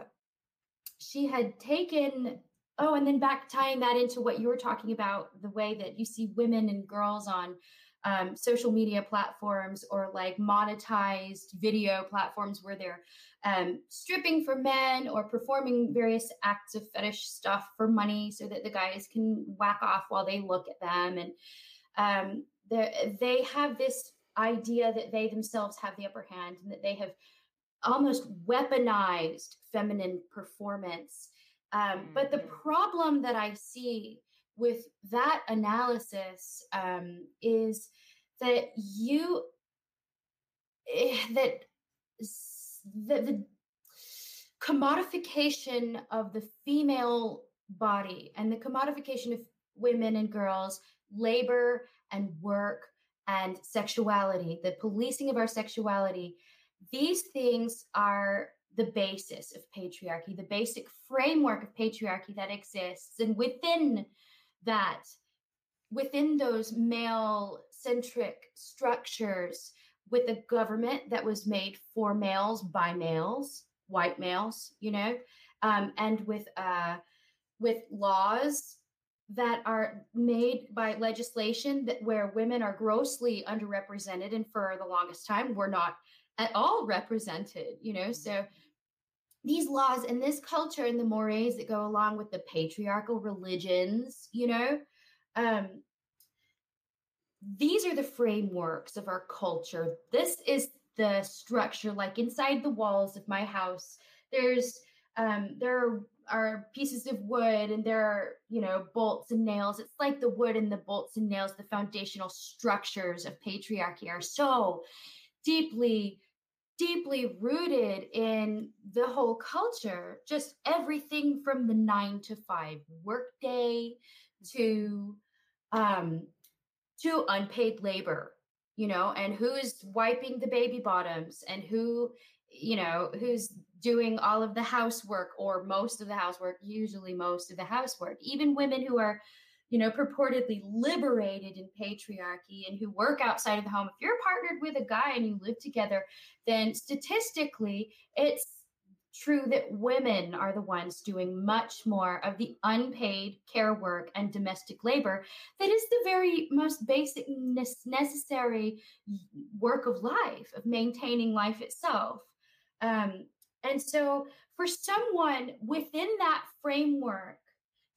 she had taken. Oh, and then back tying that into what you were talking about, the way that you see women and girls on um, social media platforms or like monetized video platforms where they're um, stripping for men or performing various acts of fetish stuff for money so that the guys can whack off while they look at them. And um, they have this idea that they themselves have the upper hand and that they have almost weaponized feminine performance. Um, But the Mhm. problem that I see with that analysis um, is that you eh, that the, the commodification of the female body and the commodification of women and girls labor and work and sexuality the policing of our sexuality these things are the basis of patriarchy the basic framework of patriarchy that exists. And within that within those male centric structures with a government that was made for males by males white males you know um, and with uh, with laws that are made by legislation that where women are grossly underrepresented and for the longest time were not at all represented you know? So these laws and this culture and the mores that go along with the patriarchal religions you know um these are the frameworks of our culture. This is the structure like inside the walls of my house. There's um there are, are pieces of wood and there are you know bolts and nails. It's like the wood and the bolts and nails the foundational structures of patriarchy are so deeply deeply rooted in the whole culture, just everything from the nine to five workday to um, to unpaid labor, you know, and who's wiping the baby bottoms and who, you know, who's doing all of the housework or most of the housework, usually most of the housework, even women who are you know, purportedly liberated in patriarchy and who work outside of the home, if you're partnered with a guy and you live together, then statistically, it's true that women are the ones doing much more of the unpaid care work and domestic labor that is the very most basic necessary work of life of maintaining life itself. Um, and so for someone within that framework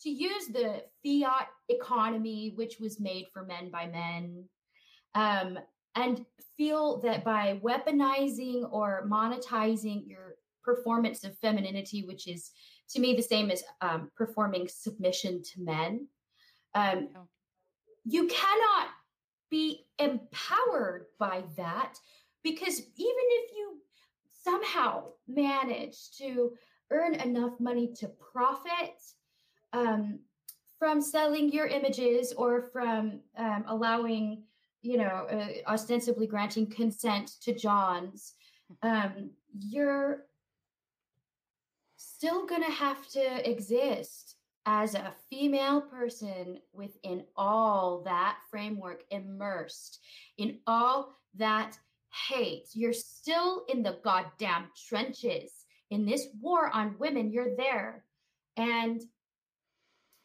to use the fiat economy, which was made for men by men, um, and feel that by weaponizing or monetizing your performance of femininity, which is to me the same as um, performing submission to men, um, oh. you cannot be empowered by that because even if you somehow manage to earn enough money to profit um, from selling your images or from um, allowing, you know, uh, ostensibly granting consent to Johns, um, you're still going to have to exist as a female person within all that framework, immersed in all that hate. You're still in the goddamn trenches in this war on women. You're there. And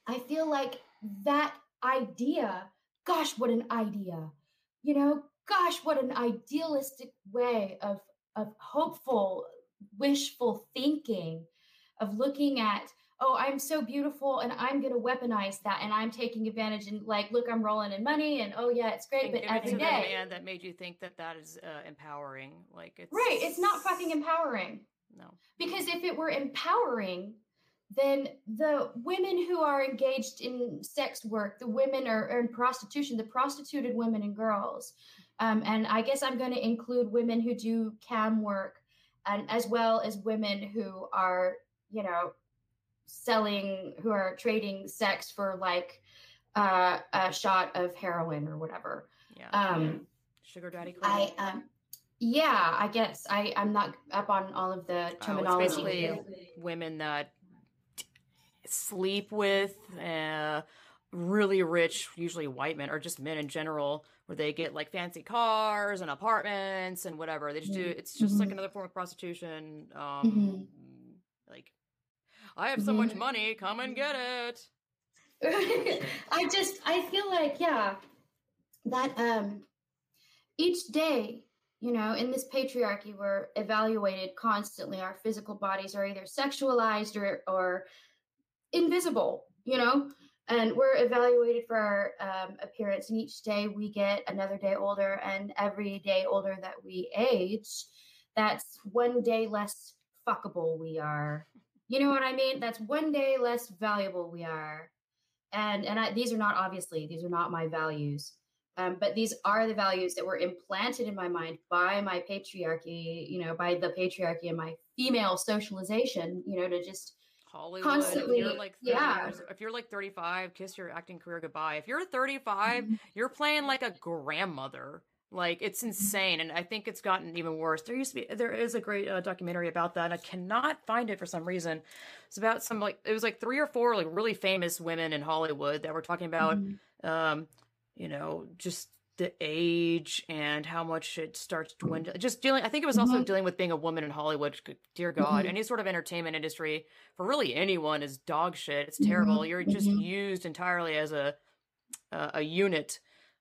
I feel like that idea, gosh, what an idea. You know, gosh, what an idealistic way of of hopeful, wishful thinking, of looking at, oh, I'm so beautiful and I'm going to weaponize that and I'm taking advantage and like, look, I'm rolling in money and oh yeah, it's great. but every day, man that made you think that that is uh, empowering, like it's right. It's not fucking empowering. No, because if it were empowering, then the women who are engaged in sex work, the women are, are in prostitution, the prostituted women and girls, um, and I guess I'm going to include women who do cam work, and as well as women who are, you know, selling, who are trading sex for like uh, a shot of heroin or whatever. Yeah. Um, Sugar daddy. I um, yeah, I guess I I'm not up on all of the terminology. Oh, basically, women that sleep with uh, really rich, usually white men or just men in general, where they get like fancy cars and apartments and whatever. They just do. It's just mm-hmm. like another form of prostitution. Um, mm-hmm. Like, I have so mm-hmm. much money, come and get it. I just I feel like yeah that um each day you know in this patriarchy we're evaluated constantly our physical bodies are either sexualized or or invisible, you know? And we're evaluated for our um, appearance, and each day we get another day older. And every day older that we age, that's one day less fuckable we are. You know what I mean? That's one day less valuable we are. And and I, these are not obviously these are not my values, um, but these are the values that were implanted in my mind by my patriarchy. You know, by the patriarchy and my female socialization. You know, to just Hollywood. Constantly, if you're like yeah. Years, if you're like 35, kiss your acting career goodbye. If you're 35, mm-hmm. you're playing like a grandmother. Like it's mm-hmm. insane, and I think it's gotten even worse. There used to be, there is a great uh, documentary about that, and I cannot find it for some reason. It's about some like it was like three or four like really famous women in Hollywood that were talking about, mm-hmm. um, you know, just the age and how much it starts dwindling. Just dealing, I think it was also mm-hmm. dealing with being a woman in Hollywood. Dear God, mm-hmm. any sort of entertainment industry for really anyone is dog shit. It's terrible. Mm-hmm. You're just mm-hmm. used entirely as a uh, a unit.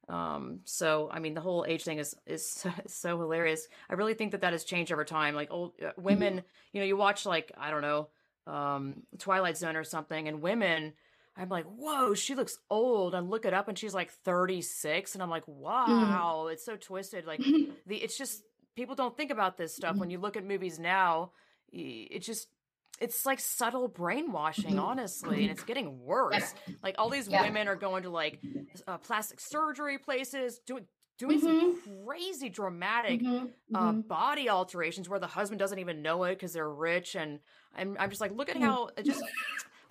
Um, so I mean, the whole age thing is is so, so, hilarious. I really think that that has changed over time. Like old uh, women, mm-hmm. you know, you watch like I don't know, um, Twilight Zone or something, and women I'm like, whoa, she looks old. And look it up, and she's like 36, and I'm like, mm-hmm. wow, mm. it's so twisted. Like the, it's just people don't think about this stuff when mm-hmm. you look at movies now. It just it's like subtle brainwashing, mm-hmm. honestly, and it's getting worse. Like all these yeah. women are going to like uh, plastic surgery places, doing doing mm-hmm. some crazy dramatic mm-hmm. Uh, mm-hmm. body alterations where the husband doesn't even know it because they're rich and I'm, I'm just like look at how it just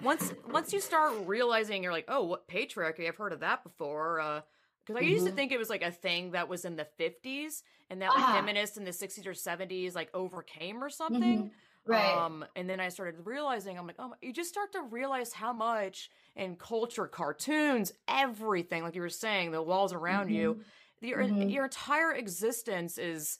once once you start realizing you're like oh what patriarchy i've heard of that before Uh, because i used to mm-hmm. think it was like a thing that was in the 50s and that like ah. feminists in the 60s or 70s like overcame or something mm-hmm. Right. Um, and then I started realizing, I'm like, oh, you just start to realize how much in culture, cartoons, everything, like you were saying, the walls around mm-hmm. you, your mm-hmm. your entire existence is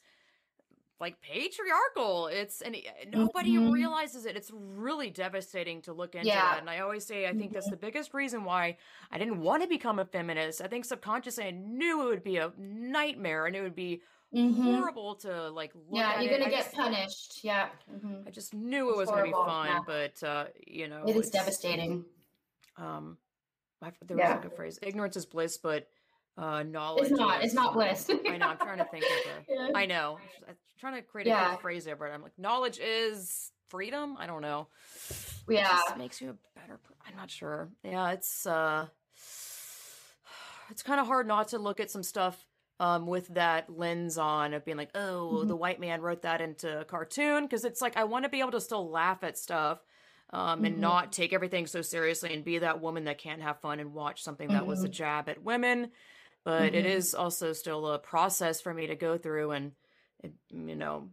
like patriarchal. It's and nobody mm-hmm. realizes it. It's really devastating to look into yeah. And I always say I think mm-hmm. that's the biggest reason why I didn't want to become a feminist. I think subconsciously I knew it would be a nightmare and it would be mm-hmm. horrible to like Yeah, you're going to get just, punished. Yeah. Mm-hmm. I just knew it was going to be fun, yeah. but uh, you know, it is devastating. Um I, there was yeah. a good phrase. Ignorance is bliss, but uh, knowledge. It's not. It's not bliss. I know. I'm trying to think of it. Yeah. I know. I'm trying to create a yeah. phrase there, but I'm like, knowledge is freedom. I don't know. Yeah, it makes you a better. I'm not sure. Yeah, it's uh, it's kind of hard not to look at some stuff um, with that lens on of being like, oh, mm-hmm. the white man wrote that into a cartoon because it's like I want to be able to still laugh at stuff um, and mm-hmm. not take everything so seriously and be that woman that can't have fun and watch something that mm-hmm. was a mm-hmm. jab at women but mm-hmm. it is also still a process for me to go through and it, you know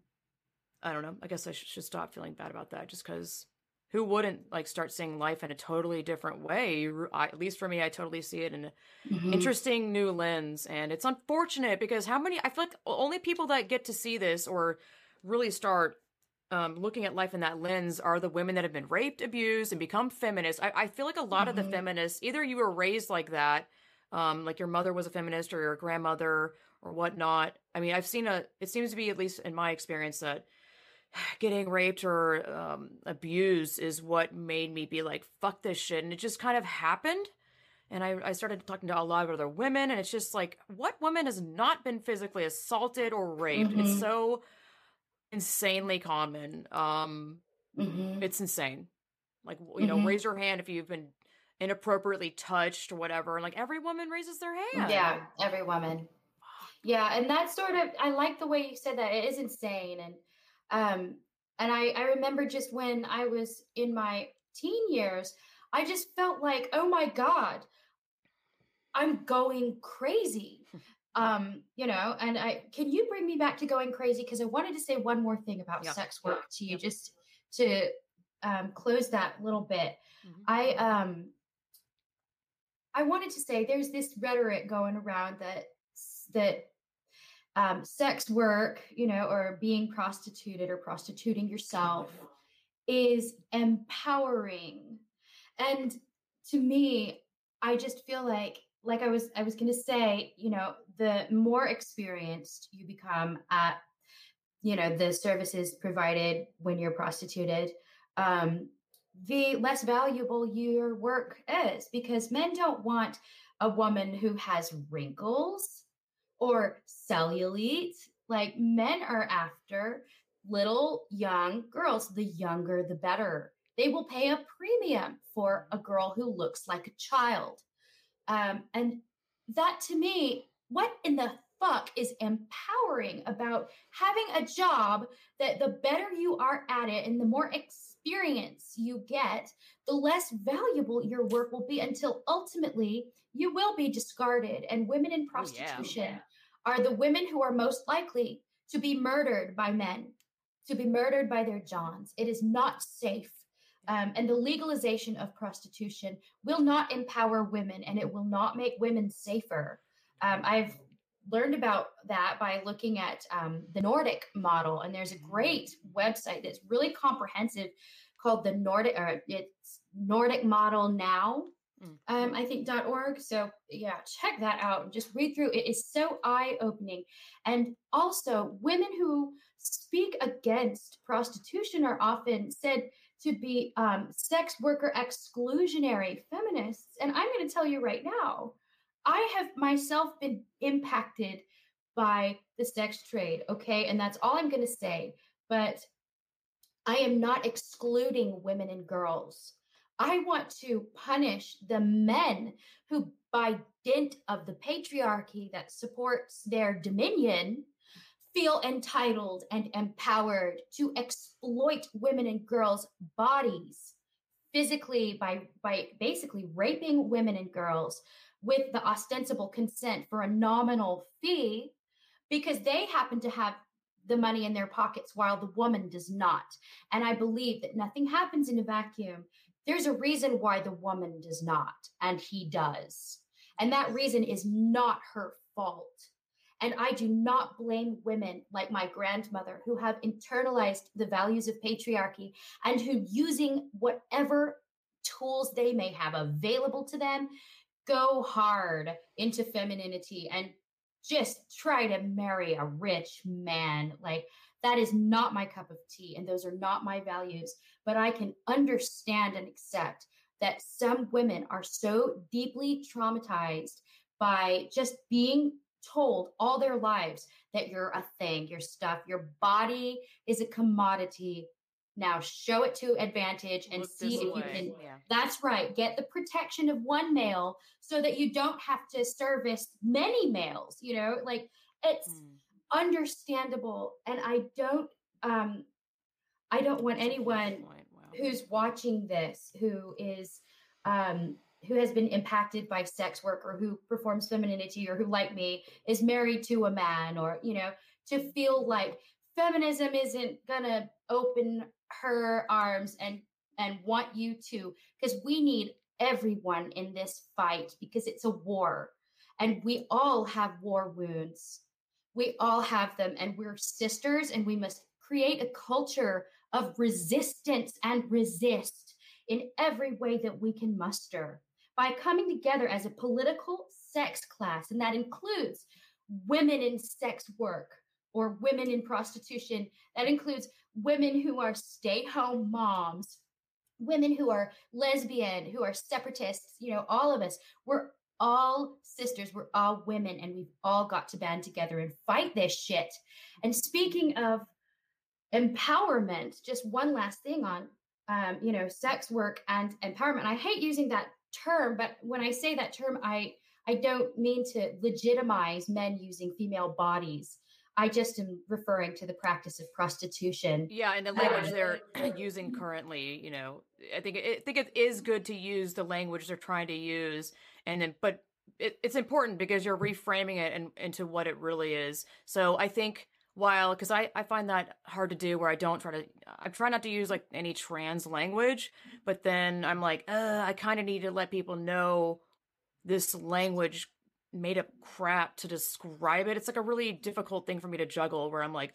i don't know i guess i should stop feeling bad about that just because who wouldn't like start seeing life in a totally different way I, at least for me i totally see it in an mm-hmm. interesting new lens and it's unfortunate because how many i feel like only people that get to see this or really start um, looking at life in that lens are the women that have been raped abused and become feminists i, I feel like a lot mm-hmm. of the mm-hmm. feminists either you were raised like that um, like your mother was a feminist or your grandmother or whatnot. I mean, I've seen a, it seems to be, at least in my experience, that getting raped or um, abused is what made me be like, fuck this shit. And it just kind of happened. And I, I started talking to a lot of other women, and it's just like, what woman has not been physically assaulted or raped? Mm-hmm. It's so insanely common. Um, mm-hmm. It's insane. Like, you know, mm-hmm. raise your hand if you've been inappropriately touched or whatever. Like every woman raises their hand. Yeah, every woman. Yeah, and that's sort of I like the way you said that. It is insane. And um and I, I remember just when I was in my teen years, I just felt like, oh my God, I'm going crazy. um, you know, and I can you bring me back to going crazy? Because I wanted to say one more thing about sex work to you, just to um, close that little bit. Mm-hmm. I um I wanted to say there's this rhetoric going around that that um, sex work, you know, or being prostituted or prostituting yourself is empowering. And to me, I just feel like like I was I was going to say, you know, the more experienced you become at you know the services provided when you're prostituted um, the less valuable your work is because men don't want a woman who has wrinkles or cellulite. Like men are after little young girls. The younger, the better. They will pay a premium for a girl who looks like a child. Um, and that to me, what in the fuck is empowering about having a job that the better you are at it and the more ex- experience you get, the less valuable your work will be until ultimately you will be discarded. And women in prostitution oh, yeah. are the women who are most likely to be murdered by men, to be murdered by their Johns. It is not safe. Um, and the legalization of prostitution will not empower women and it will not make women safer. Um, I've learned about that by looking at um, the Nordic model, and there's a great website that's really comprehensive called the Nordic, or it's Nordic Model Now. Mm. Um, I think .org. So yeah, check that out and just read through. It is so eye opening, and also women who speak against prostitution are often said to be um, sex worker exclusionary feminists. And I'm going to tell you right now, I have myself been impacted by the sex trade. Okay. And that's all I'm going to say. But I am not excluding women and girls. I want to punish the men who, by dint of the patriarchy that supports their dominion, feel entitled and empowered to exploit women and girls' bodies physically by by basically raping women and girls with the ostensible consent for a nominal fee because they happen to have the money in their pockets while the woman does not. And I believe that nothing happens in a vacuum. There's a reason why the woman does not, and he does. And that reason is not her fault. And I do not blame women like my grandmother who have internalized the values of patriarchy and who, using whatever tools they may have available to them, go hard into femininity and just try to marry a rich man. Like, that is not my cup of tea, and those are not my values. But I can understand and accept that some women are so deeply traumatized by just being told all their lives that you're a thing, your stuff, your body is a commodity. Now show it to advantage and Look see if you can. Yeah. That's right. Get the protection of one male so that you don't have to service many males, you know, like it's Mm. understandable. And I don't, um, I don't want That's anyone. Wow. who's watching this who is um who has been impacted by sex work or who performs femininity or who like me is married to a man or you know to feel like feminism isn't gonna open her arms and and want you to because we need everyone in this fight because it's a war and we all have war wounds we all have them and we're sisters and we must create a culture of resistance and resist in every way that we can muster by coming together as a political sex class. And that includes women in sex work or women in prostitution. That includes women who are stay home moms, women who are lesbian, who are separatists, you know, all of us. We're all sisters, we're all women, and we've all got to band together and fight this shit. And speaking of empowerment just one last thing on um, you know sex work and empowerment i hate using that term but when i say that term i i don't mean to legitimize men using female bodies i just am referring to the practice of prostitution Yeah, and the language they're using currently, you know, I think I think it is good to use the language they're trying to use, and then but it, it's important because you're reframing it and into what it really is. So I think while because I I find that hard to do where I don't try to I try not to use like any trans language, but then I'm like, uh, I kind of need to let people know this language made up crap to describe it. It's like a really difficult thing for me to juggle where I'm like,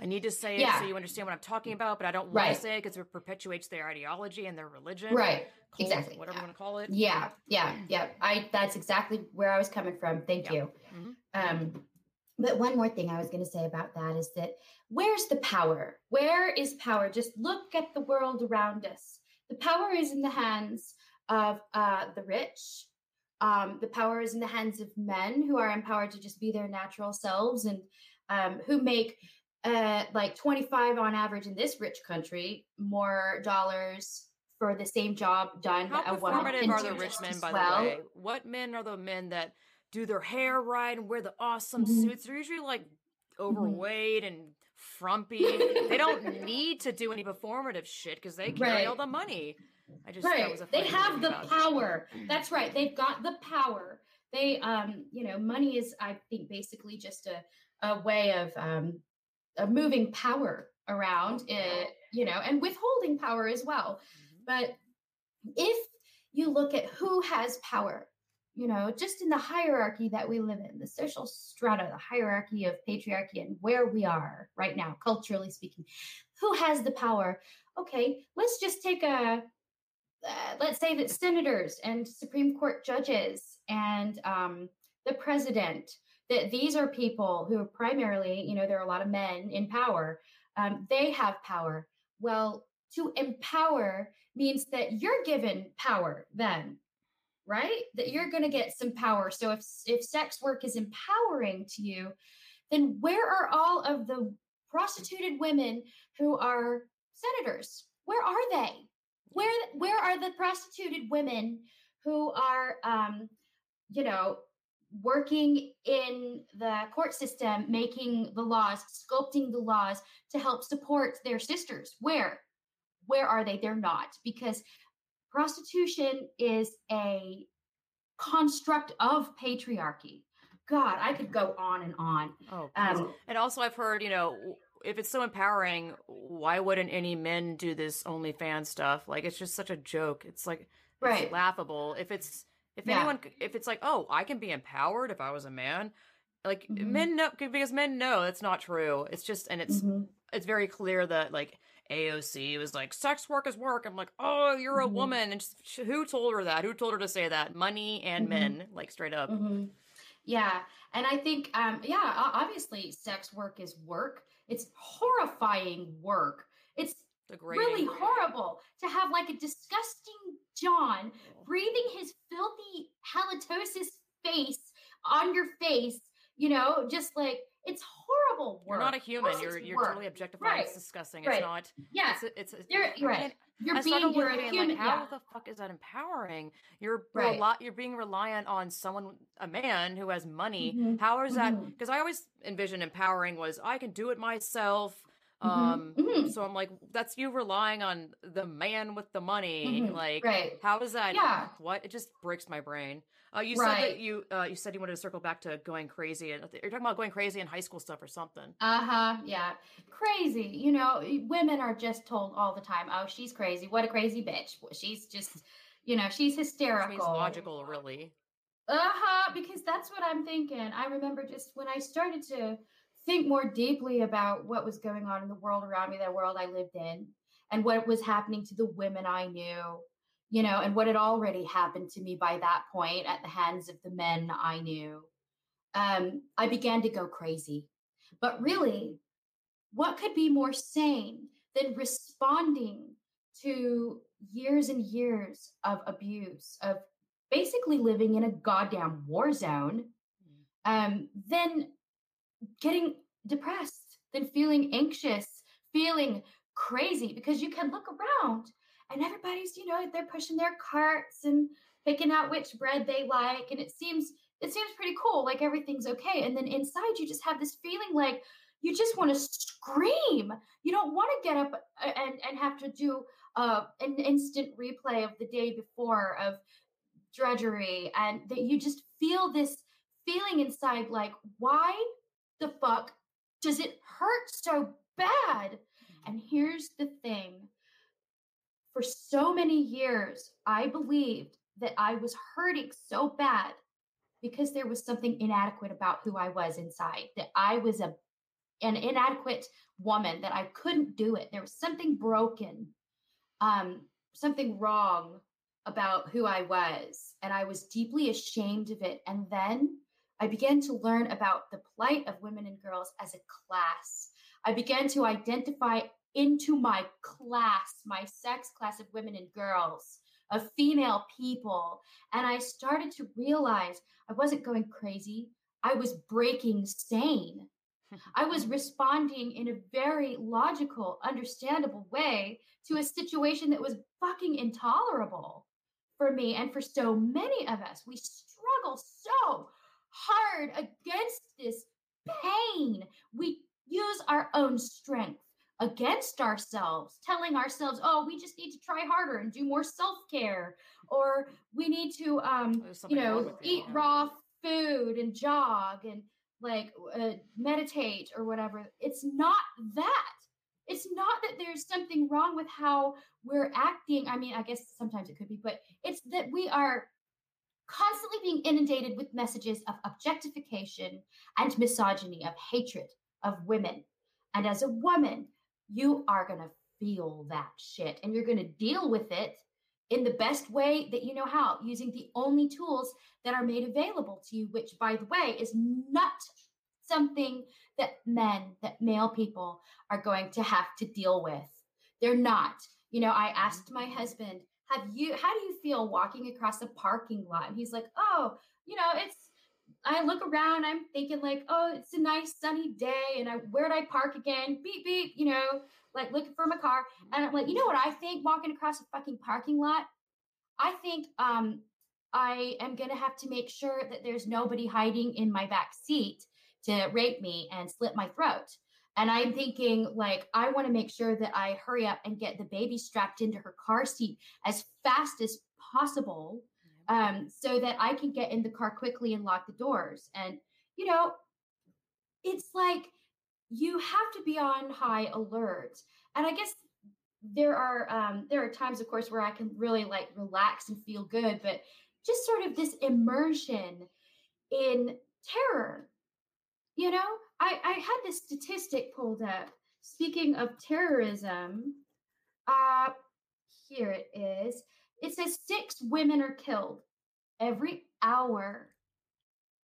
I need to say it so you understand what I'm talking about, but I don't want Right. to say it because it perpetuates their ideology and their religion. right cult, exactly. Whatever you want to call it. yeah yeah yeah i that's exactly where i was coming from thank Yeah. you Mhm. um but one more thing i was going to say about that is that where's the power where is power just look at the world around us the power is in the hands of uh, the rich um, the power is in the hands of men who are empowered to just be their natural selves and um, who make uh, like 25 on average in this rich country more dollars for the same job done How a woman performative are the rich men, by well. the way? What men are the men that do their hair right and wear the awesome Mhm. suits? They're usually like overweight and frumpy. they don't need to do any performative shit because they carry Right. all the money. I just right they have the power. That's right they've got the power. They um you know money is i think basically just a, a way of um of moving power around uh, you know and withholding power as well. Mhm. but if you look at who has power you know just in the hierarchy that we live in the social strata the hierarchy of patriarchy and where we are right now culturally speaking who has the power? Okay let's just take a uh, let's say that senators and Supreme Court judges and um, the president, that these are people who are primarily, you know, there are a lot of men in power. Um, they have power. Well, to empower means that you're given power then, right? That you're going to get some power. So if if sex work is empowering to you, then where are all of the prostituted women who are senators? Where are they? Where where are the prostituted women who are um, you know, working in the court system, making the laws, sculpting the laws to help support their sisters? Where? Where are they? They're not because prostitution is a construct of patriarchy. God, I could go on and on. Oh, um, and also I've heard, you know, if it's so empowering, why wouldn't any men do this OnlyFans stuff? Like, it's just such a joke. It's like, right. It's laughable. If it's, if yeah. anyone, if it's like, oh, I can be empowered if I was a man, like mm-hmm. men know, because men know that's not true. It's just, and it's, mm-hmm. it's very clear that like AOC was like, sex work is work. I'm like, oh, you're a mm-hmm. woman. And just, who told her that? Who told her to say that? Money and mm-hmm. men, like straight up. Mm-hmm. Yeah. And I think, um, yeah, obviously sex work is work. It's horrifying work. It's really horrible to have like a disgusting John oh. breathing his filthy halitosis face on your face, you know, just like it's horrible work. You're not a human. You're you're work. totally objectifying. Right. It's disgusting. Right. It's not. Yeah. It's, it's, you're, you're right. You're I being you're a human. Like, how yeah. the fuck is that empowering? You're right. Rel- you're being reliant on someone, a man who has money. Mm-hmm. How is that? Because mm-hmm. I always envision empowering was I can do it myself. Mm-hmm. Um, mm-hmm. so I'm like, that's you relying on the man with the money. Mm-hmm. Like, right. how is that? Yeah. What? It just breaks my brain. Uh, you right. said that you uh, you said you wanted to circle back to going crazy. And you're talking about going crazy in high school stuff or something. Uh huh. Yeah, crazy. You know, women are just told all the time, "Oh, she's crazy. What a crazy bitch. She's just, you know, she's hysterical." She's logical, really. Uh huh. Because that's what I'm thinking. I remember just when I started to think more deeply about what was going on in the world around me, that world I lived in, and what was happening to the women I knew you know, and what had already happened to me by that point at the hands of the men I knew, um, I began to go crazy. But really, what could be more sane than responding to years and years of abuse, of basically living in a goddamn war zone, mm. um, then getting depressed, then feeling anxious, feeling crazy because you can look around and everybody's you know they're pushing their carts and picking out which bread they like and it seems it seems pretty cool like everything's okay and then inside you just have this feeling like you just want to scream. You don't want to get up uh, and and have to do uh, an instant replay of the day before of drudgery and that you just feel this feeling inside like why the fuck does it hurt so bad and here's the thing for so many years, I believed that I was hurting so bad because there was something inadequate about who I was inside, that I was a an inadequate woman, that I couldn't do it. There was something broken, um, something wrong about who I was. And I was deeply ashamed of it. And then I began to learn about the plight of women and girls as a class. I began to identify into my class, my sex class of women and girls, of female people. And I started to realize I wasn't going crazy, I was breaking sane. I was responding in a very logical, understandable way to a situation that was fucking intolerable for me and for so many of us. We struggle so hard against this pain. We use our own strength against ourselves, telling ourselves, oh, we just need to try harder and do more self care, or we need to, um, you know, eat you. raw food and jog and like uh, meditate or whatever. It's not that. It's not that there's something wrong with how we're acting. I mean, I guess sometimes it could be, but it's that we are constantly being inundated with messages of objectification and misogyny, of hatred of women. And as a woman, you are going to feel that shit and you're going to deal with it in the best way that you know how, using the only tools that are made available to you, which, by the way, is not something that men, that male people are going to have to deal with. They're not. You know, I asked my husband, have you, how do you feel walking across a parking lot? And he's like, oh, you know, it's, I look around, I'm thinking like, oh, it's a nice sunny day, and I where'd I park again? Beep beep, you know, like looking for my car. And I'm like, you know what I think walking across a fucking parking lot? I think um I am gonna have to make sure that there's nobody hiding in my back seat to rape me and slit my throat. And I'm thinking, like, I want to make sure that I hurry up and get the baby strapped into her car seat as fast as possible um, so that I can get in the car quickly and lock the doors. And, you know, it's like you have to be on high alert. And I guess there are um, there are times, of course, where I can really like relax and feel good, but just sort of this immersion in terror. You know, I, I had this statistic pulled up. Speaking of terrorism, uh, here it is. It says six women are killed every hour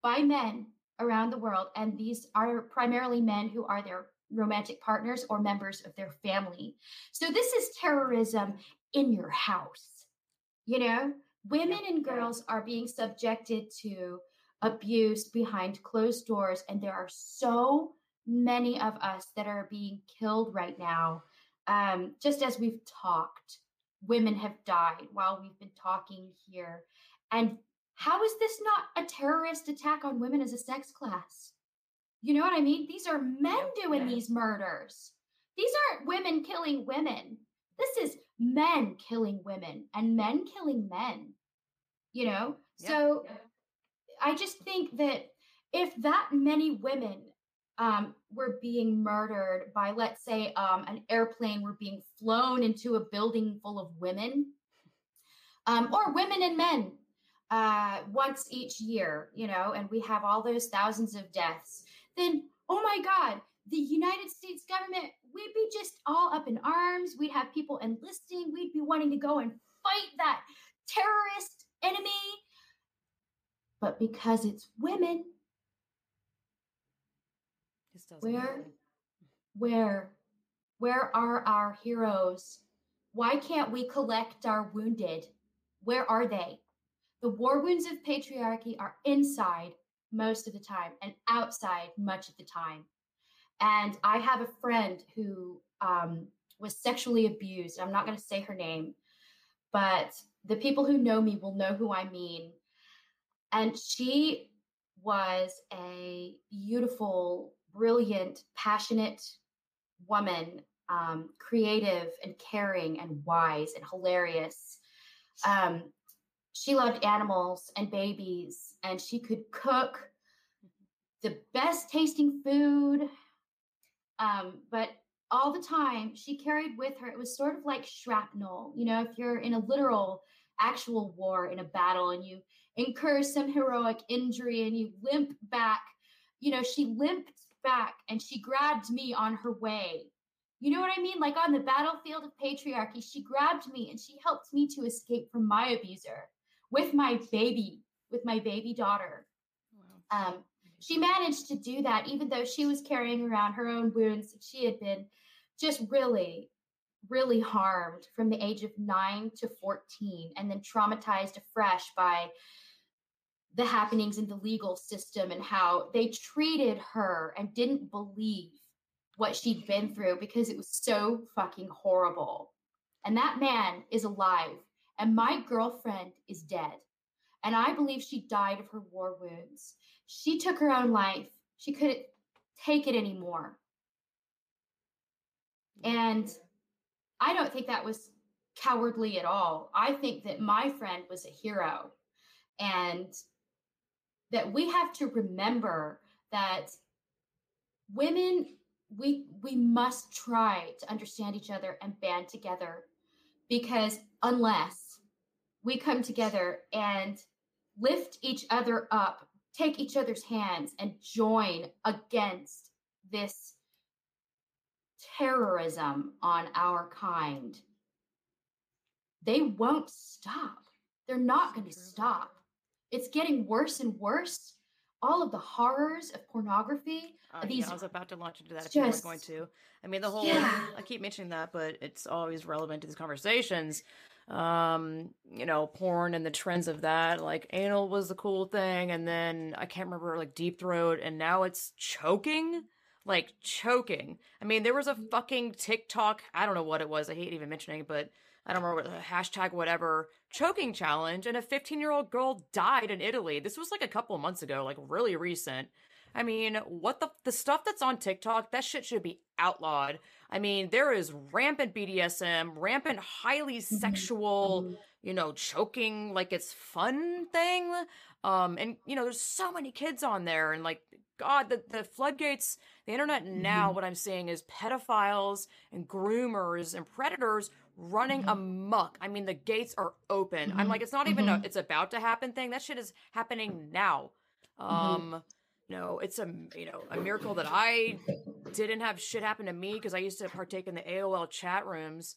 by men around the world. And these are primarily men who are their romantic partners or members of their family. So this is terrorism in your house. You know, women and girls are being subjected to abuse behind closed doors. And there are so many of us that are being killed right now. Um, just as we've talked, women have died while we've been talking here. And how is this not a terrorist attack on women as a sex class? You know what I mean? These are men doing these murders. These aren't women killing women. This is men killing women and men killing men. You know? So I just think that if that many women um, were being murdered by, let's say, um, an airplane were being flown into a building full of women, um, or women and men uh, once each year, you know, and we have all those thousands of deaths, then, oh my God, the United States government, we'd be just all up in arms. We'd have people enlisting. We'd be wanting to go and fight that terrorist enemy but because it's women, where, where, where are our heroes? Why can't we collect our wounded? Where are they? The war wounds of patriarchy are inside most of the time and outside much of the time. And I have a friend who um, was sexually abused. I'm not going to say her name, but the people who know me will know who I mean. And she was a beautiful, brilliant, passionate woman, um, creative and caring and wise and hilarious. Um, she loved animals and babies, and she could cook the best tasting food. Um, but all the time, she carried with her, it was sort of like shrapnel. You know, if you're in a literal, actual war in a battle and you incur some heroic injury and you limp back. You know, she limped back and she grabbed me on her way. You know what I mean? Like on the battlefield of patriarchy, she grabbed me and she helped me to escape from my abuser with my baby, with my baby daughter. Wow. Um, she managed to do that even though she was carrying around her own wounds. She had been just really really harmed from the age of 9 to 14 and then traumatized afresh by the happenings in the legal system and how they treated her and didn't believe what she'd been through because it was so fucking horrible. And that man is alive, and my girlfriend is dead. And I believe she died of her war wounds. She took her own life. She couldn't take it anymore. And I don't think that was cowardly at all. I think that my friend was a hero. And that we have to remember that women we we must try to understand each other and band together because unless we come together and lift each other up take each other's hands and join against this terrorism on our kind they won't stop. They're not going to stop it's getting worse and worse. All of the horrors of pornography. Uh, these, yeah, I was about to launch into that if just, you were going to. I mean, the whole, yeah. I keep mentioning that, but it's always relevant to these conversations. um, you know, porn and the trends of that. Like anal was the cool thing, and then I can't remember like deep throat, and now it's choking. Like choking. I mean, there was a fucking TikTok. I don't know what it was. I hate even mentioning, it, but I don't remember the hashtag whatever choking challenge, and a 15 year old girl died in Italy. This was like a couple months ago, like really recent. I mean, what the the stuff that's on TikTok, that shit should be outlawed. I mean, there is rampant BDSM, rampant highly mm-hmm. sexual, mm-hmm. you know, choking like it's fun thing. Um and you know, there's so many kids on there and like god, the the floodgates, the internet now mm-hmm. what I'm seeing is pedophiles and groomers and predators running mm-hmm. amok. I mean, the gates are open. I'm like it's not even a mm-hmm. it's about to happen thing. That shit is happening now. Mm-hmm. Um no, it's a you know a miracle that I didn't have shit happen to me because I used to partake in the AOL chat rooms.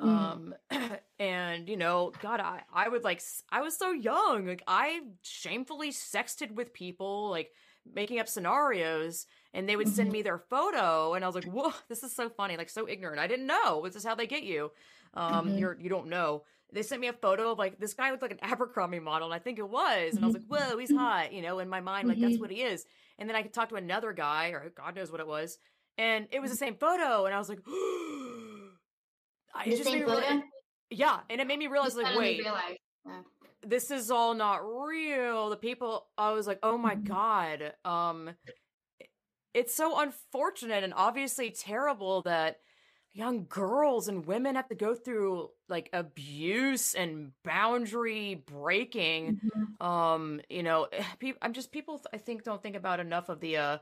Mm. Um, and you know, God, I I would like I was so young, like I shamefully sexted with people, like making up scenarios, and they would send mm-hmm. me their photo, and I was like, whoa, this is so funny, like so ignorant. I didn't know this is how they get you. Um, mm-hmm. you're you don't know they sent me a photo of like this guy looked like an Abercrombie model, and I think it was, and I was like, "Whoa, he's hot!" You know, in my mind, like that's mm-hmm. what he is. And then I could talk to another guy, or God knows what it was, and it was the same photo, and I was like, "I the just same photo." Realize, yeah, and it made me realize, like, wait, yeah. This is all not real. The people, I was like, "Oh my mm-hmm. god!" Um, it's so unfortunate and obviously terrible that young girls and women have to go through like abuse and boundary breaking mm-hmm. um you know people i'm just people i think don't think about enough of the uh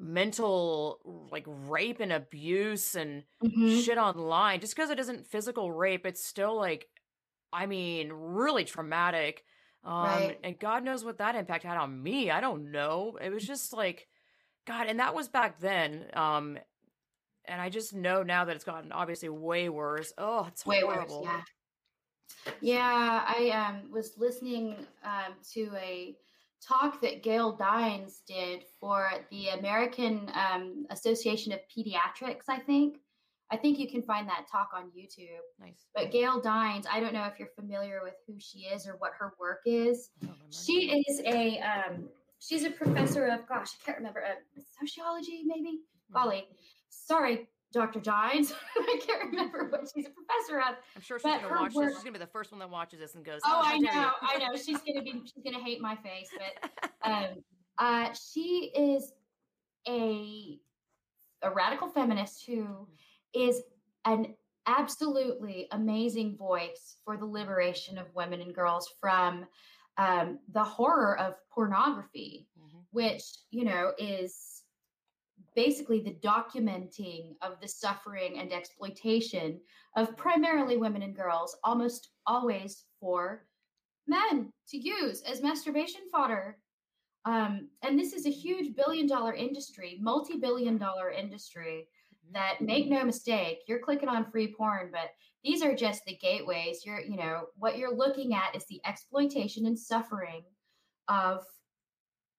mental like rape and abuse and mm-hmm. shit online just because it isn't physical rape it's still like i mean really traumatic um right. and god knows what that impact had on me i don't know it was just like god and that was back then um and I just know now that it's gotten obviously way worse. Oh, it's way horrible. worse. Yeah, yeah. I um, was listening um, to a talk that Gail Dines did for the American um, Association of Pediatrics. I think. I think you can find that talk on YouTube. Nice. But Gail Dines, I don't know if you're familiar with who she is or what her work is. She is a um, she's a professor of gosh, I can't remember uh, sociology, maybe. Mm-hmm. Golly, sorry, Dr. Dines. I can't remember what she's a professor of. I'm sure she's gonna watch work... this. She's gonna be the first one that watches this and goes, "Oh, oh I know, I know." She's gonna be, she's gonna hate my face, but um, uh, she is a a radical feminist who is an absolutely amazing voice for the liberation of women and girls from um, the horror of pornography, mm-hmm. which you know is basically the documenting of the suffering and exploitation of primarily women and girls, almost always for men to use as masturbation fodder. Um, and this is a huge billion dollar industry, multi billion dollar industry that make no mistake, you're clicking on free porn, but these are just the gateways. You're, you know, what you're looking at is the exploitation and suffering of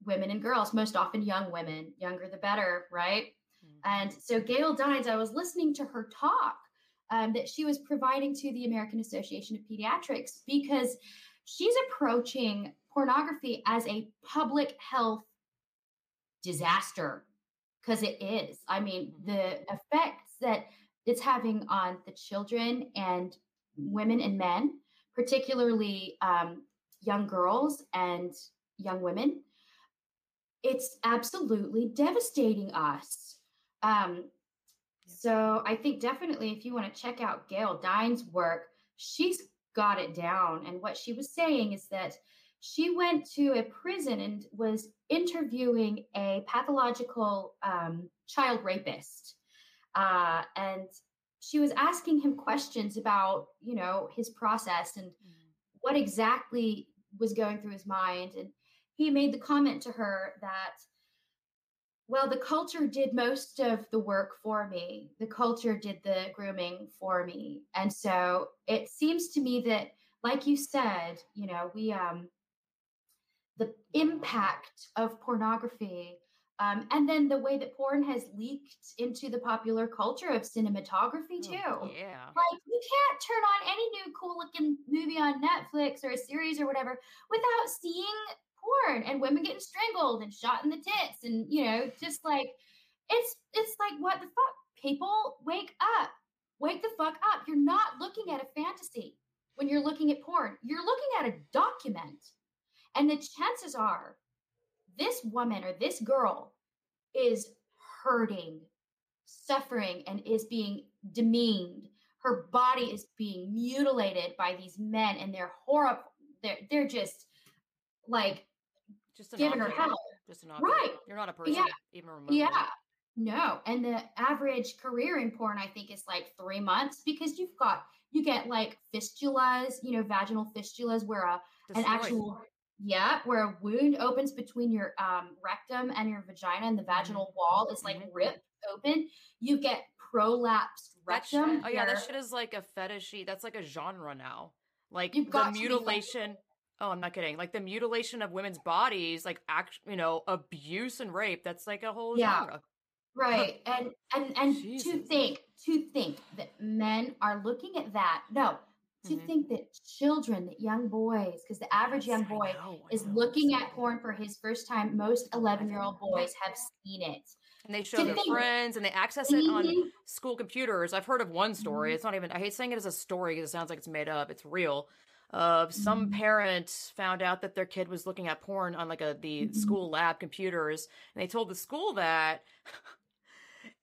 women and girls, most often young women, younger the better, right? Mm-hmm. And so Gail Dines, I was listening to her talk um, that she was providing to the American Association of Pediatrics because she's approaching pornography as a public health disaster because it is. I mean, mm-hmm. the effects that it's having on the children and women and men, particularly um, young girls and young women, it's absolutely devastating us. Um, so I think definitely if you want to check out Gail Dines' work, she's got it down. And what she was saying is that she went to a prison and was interviewing a pathological um, child rapist. Uh, and she was asking him questions about, you know, his process and mm. what exactly was going through his mind. And he made the comment to her that well the culture did most of the work for me the culture did the grooming for me and so it seems to me that like you said you know we um the impact of pornography Um, and then the way that porn has leaked into the popular culture of cinematography too. Oh, yeah. Like you can't turn on any new cool looking movie on Netflix or a series or whatever without seeing porn and women getting strangled and shot in the tits and you know just like it's it's like what the fuck? People wake up. Wake the fuck up. You're not looking at a fantasy when you're looking at porn. You're looking at a document and the chances are this woman or this girl is hurting suffering and is being demeaned her body is being mutilated by these men and they're horrible they're, they're just like Just giving her hell Just an object. Right. You're not a person, Yeah. even remotely. Yeah. No. And the average career in porn, I think, is like three months because you've got, you get like fistulas, you know, vaginal fistulas where a, an actual, yeah, where a wound opens between your um, rectum and your vagina and the vaginal wall is like Mhm. ripped open. You get prolapsed That shit, rectum. oh yeah, that shit is like a fetishy. That's like a genre now. Like You've the mutilation. Oh, I'm not kidding. Like the mutilation of women's bodies, like act, you know, abuse and rape. That's like a whole Yeah. genre. Right. And and and to think, to think that men are looking at that. No, to Mhm. think that children, that young boys, because the average young Yes, I boy know, I is know, looking at porn for his first time. Most 11 year old boys have seen it. And they show to their think- friends and they access it on Mhm. school computers. I've heard of one story. Mhm. It's not even, I hate saying it as a story because it sounds like it's made up. It's real. Of some Mhm. parent found out that their kid was looking at porn on like a the Mhm. school lab computers, and they told the school that.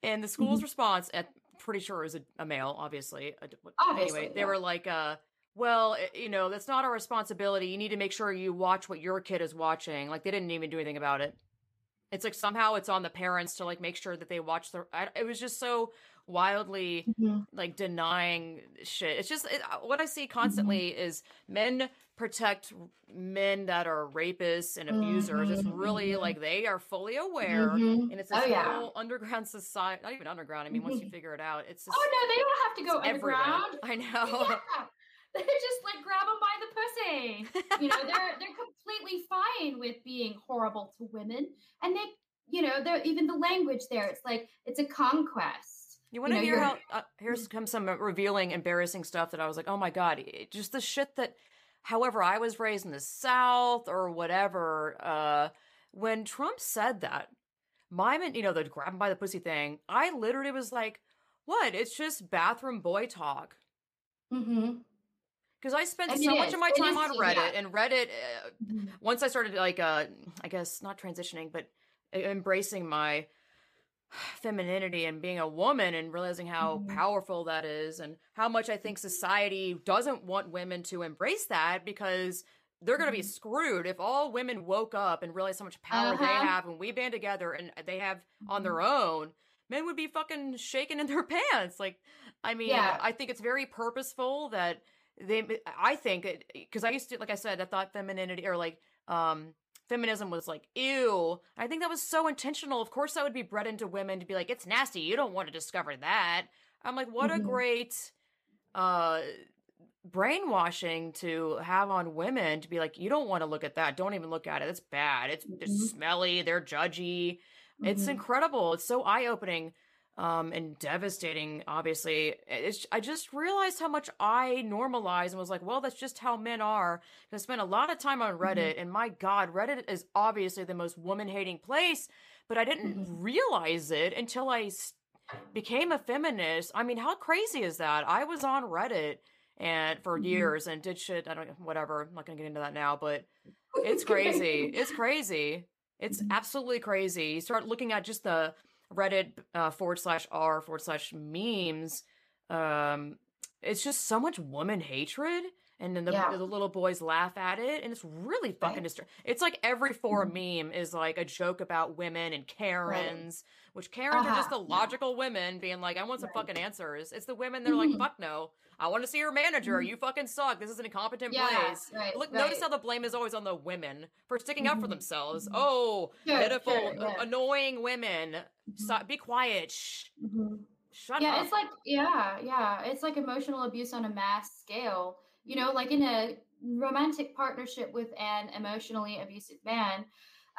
and the school's Mm-hmm. response, at pretty sure it was a, a male, obviously. a Obviously, anyway, they were like, uh, "Well, you know, that's not our responsibility. You need to make sure you watch what your kid is watching." Like they didn't even do anything about it. It's like somehow it's on the parents to like make sure that they watch the. I, it was just so wildly Mhm. like denying shit. It's just it, uh, what I see constantly is men protect men that are rapists and abusers. It's Mhm, really like they are fully aware, Mhm. and it's Oh, this yeah. whole underground society. Not even underground. I mean, once you figure it out, it's just Oh, no, they don't have to go it's everywhere. underground. I know. Yeah. They just like grab them by the pussy. You know, they're they're completely fine with being horrible to women, and they, you know, they're even the language there. It's like it's a conquest. You want to know, hear how? Uh, here's comes some revealing, embarrassing stuff that I was like, oh my god, it- just the shit that. However, I was raised in the South or whatever. Uh, when Trump said that, my man, you know, the grab him by the pussy thing, I literally was like, what? It's just bathroom boy talk. Mm-hmm. Because I spent And so much is. of my time on Reddit, yeah. and Reddit, uh, once I started like, uh, I guess not transitioning, but e- embracing my femininity and being a woman and realizing how Mhm. powerful that is and how much I think society doesn't want women to embrace that because they're going to be Mhm. screwed if all women woke up and realized how much power they Uh-huh. have and we band together and they have on their own men would be fucking shaking in their pants like i mean Yeah. i think it's very purposeful that they i think because i used to like i said i thought femininity or like um feminism was like ew. I think that was so intentional. Of course that would be bred into women to be like it's nasty. You don't want to discover that. I'm like what a Mhm. great uh brainwashing to have on women to be like you don't want to look at that. Don't even look at it. It's bad. It's, it's Mhm. smelly. They're judgy. It's Mhm. incredible. It's so eye-opening um and devastating obviously it's i just realized how much i normalized and was like well that's just how men are. i spent a lot of time on reddit and my god reddit is obviously the most woman-hating place but i didn't Mhm. realize it until i s- became a feminist i mean how crazy is that i was on reddit and for Mhm. years and did shit i don't whatever i'm not gonna get into that now but it's crazy. It's crazy. It's Mhm. absolutely crazy. You start looking at just the Reddit uh, forward slash r forward slash memes. Um, it's just so much woman hatred, and then the, Yeah. the little boys laugh at it, and it's really fucking Right. distra- It's like every forum meme is like a joke about women and Karens, which Karens are just the Uh-huh, yeah. logical women being like, "I want some Right. fucking answers." It's the women they're like, Mhm. "Fuck no, I want to see your manager. Mhm. You fucking suck. This is an incompetent Yeah, place." right, Look, right. notice how the blame is always on the women for sticking up for Mhm, themselves. mhm. Oh, Sure, pitiful, sure, yeah. annoying women. Stop, be quiet. Shh. Shut yeah up. it's like yeah yeah it's like emotional abuse on a mass scale you know like in a romantic partnership with an emotionally abusive man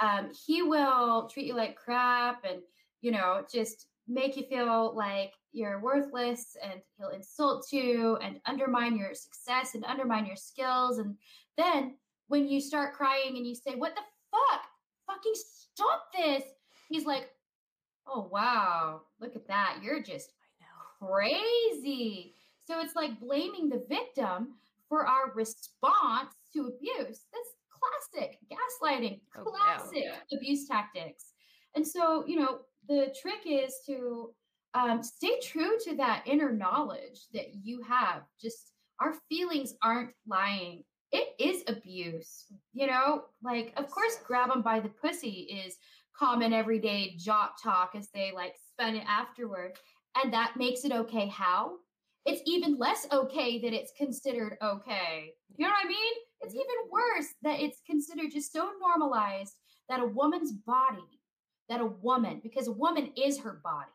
um, he will treat you like crap and you know just make you feel like you're worthless and he'll insult you and undermine your success and undermine your skills. And then when you start crying and you say what the fuck? Fucking stop this. He's like oh wow. Look at that. You're just crazy. So it's like blaming the victim for our response to abuse. That's classic gaslighting Oh, classic yeah. abuse tactics. And so you know the trick is to um, stay true to that inner knowledge that you have. Just our feelings aren't lying. It is abuse, you know. Like, of course, grab them by the pussy is common everyday jock talk as they like spun it afterward, and that makes it okay. How? It's even less okay that it's considered okay. You know what I mean? It's even worse that it's considered just so normalized that a woman's body, that a woman, because a woman is her body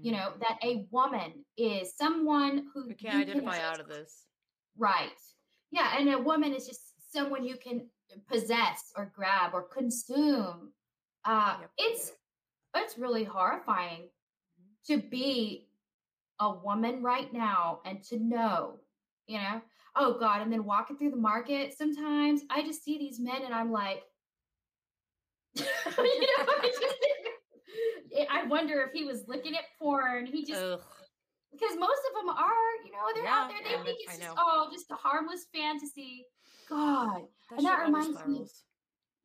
you Mm. know that a woman is someone who can identify out just- of this. right yeah and a woman is just someone you can possess or grab or consume uh Yep. it's it's really horrifying to be a woman right now and to know you know oh god and then walking through the market sometimes i just see these men and i'm like you know just I wonder if he was looking at porn. He just Ugh. because most of them are, you know, they're out there. They and think it's just oh, just a harmless fantasy. God, That And that reminds me-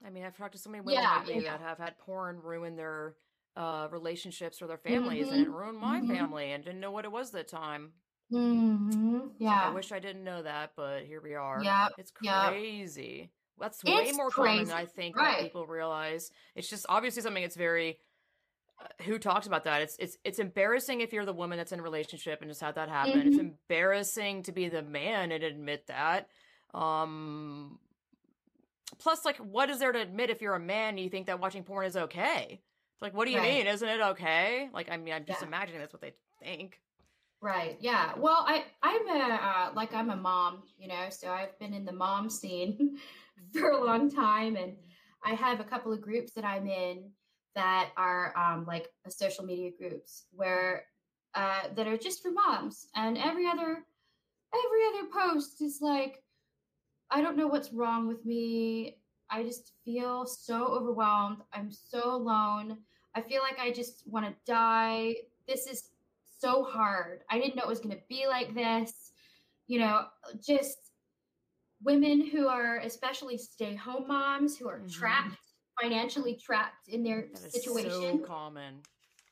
I mean, I've talked to so many women Yeah, lately yeah. that have had porn ruin their uh, relationships or their families, and it ruined my mhm. family, and didn't know what it was at the time. hmm So I wish I didn't know that, but here we are. Yeah, It's yep. crazy. That's way It's more common crazy, than I think right. people realize. It's just obviously something that's very. Who talks about that? It's it's it's embarrassing if you're the woman that's in a relationship and just had that happen. It's Mhm. embarrassing to be the man and admit that. Um. Plus, like, what is there to admit if you're a man and you think that watching porn is okay? It's like, what do you Right. mean? Isn't it okay? Like, I mean, I'm just Yeah. imagining that's what they think. Right. Yeah. Well, I I'm a uh, like I'm a mom, you know, so I've been in the mom scene for a long time, and I have a couple of groups that I'm in that are um, like social media groups where uh, that are just for moms, and every other every other post is like, I don't know what's wrong with me. I just feel so overwhelmed. I'm so alone. I feel like I just want to die. This is so hard. I didn't know it was going to be like this. You know, just women who are especially stay home moms who are Mhm. trapped, financially trapped in their That situation. so common.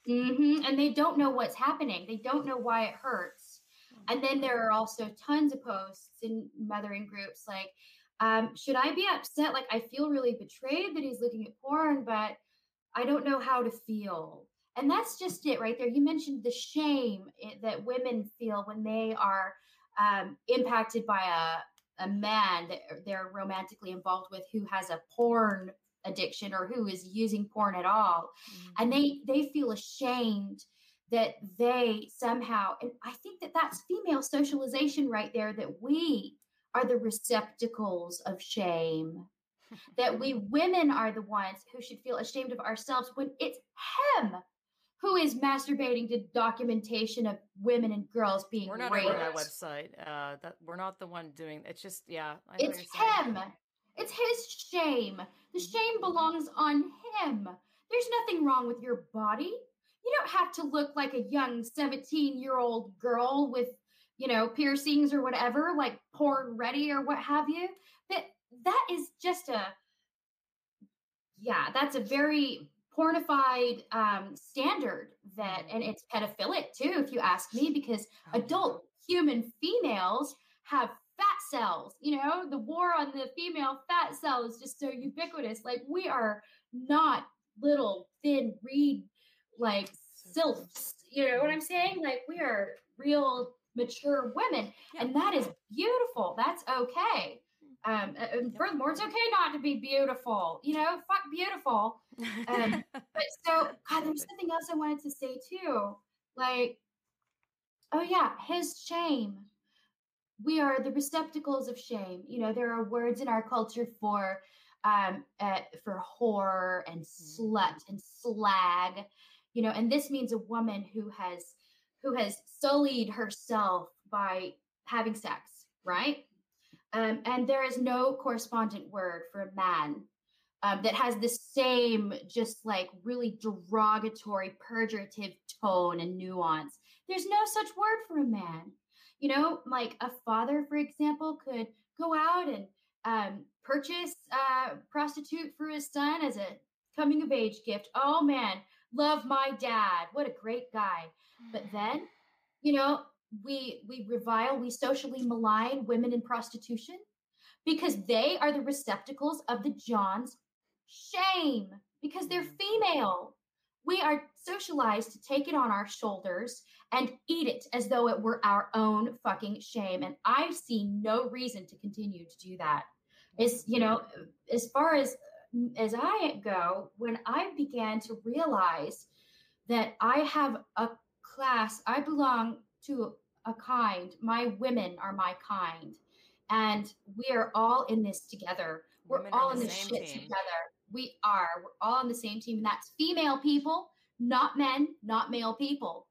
hmm And they don't know what's happening. They don't know why it hurts. And then there are also tons of posts in mothering groups like, um, should I be upset? Like, I feel really betrayed that he's looking at porn, but I don't know how to feel. And that's just it right there. You mentioned the shame i- that women feel when they are um, impacted by a, a man that they're romantically involved with who has a porn addiction or who is using porn at all Mhm. and they they feel ashamed that they somehow and i think that that's female socialization right there that we are the receptacles of shame that we women are the ones who should feel ashamed of ourselves when it's him who is masturbating to documentation of women and girls being We're not raped. over that website. Uh, that we're not the one doing. It's just yeah. I It's saying. It's his shame. The Mhm. shame belongs on him. There's nothing wrong with your body. You don't have to look like a young 17 year old girl with, you know, piercings or whatever, like porn ready or what have you. That that is just a yeah, that's a very pornified um, standard that, and it's pedophilic too, if you ask me, because Oh, adult human females have fat cells. You know, the war on the female fat cell is just so ubiquitous. Like we are not little thin reed like sylphs. You know what I'm saying? Like we are real mature women, Yeah. and that is beautiful. That's okay. Um, and furthermore, it's okay not to be beautiful. You know, fuck beautiful. Um, but so, God, there's something else I wanted to say too. Like, oh yeah, his shame. We are the receptacles of shame. You know, there are words in our culture for um, uh, for whore and slut Mm. and slag, you know, and this means a woman who has who has sullied herself by having sex, right? Um, and there is no correspondent word for a man um, that has the same, just like really derogatory, purgative tone and nuance. There's no such word for a man. You know, like a father, for example, could go out and um, purchase a prostitute for his son as a coming of age gift. Oh man, love my dad. What a great guy. But then, you know, we we revile, we socially malign women in prostitution because they are the receptacles of the John's shame because they're Mhm. female. We are socialized to take it on our shoulders and eat it as though it were our own fucking shame. And I see no reason to continue to do that. Is you know, as far as as I go, when I began to realize that I have a class, I belong to a kind. My women are my kind. And we are all in this together. We're Women all in this shit team. together. We are. We're all on the same team. And that's female people, not men, not male people.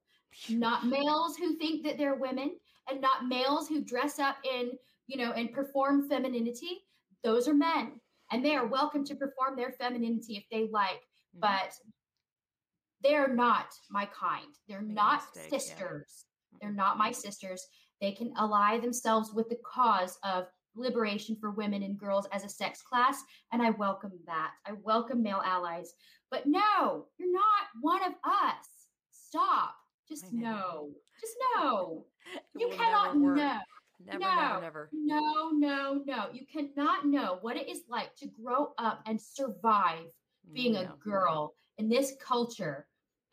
Not males who think that they're women and not males who dress up in, you know, and perform femininity. Those are men. And they are welcome to perform their femininity if they like Mhm. but they're not my kind. They're Make not mistake, yeah. sisters. They're not my sisters. They can ally themselves with the cause of liberation for women and girls as a sex class, and I welcome that. I welcome male allies. But no, you're not one of us. Stop. Just know. Just know. You will cannot know. Never, no, never, never. No, no, no. You cannot know what it is like to grow up and survive mm, being a No. girl in this culture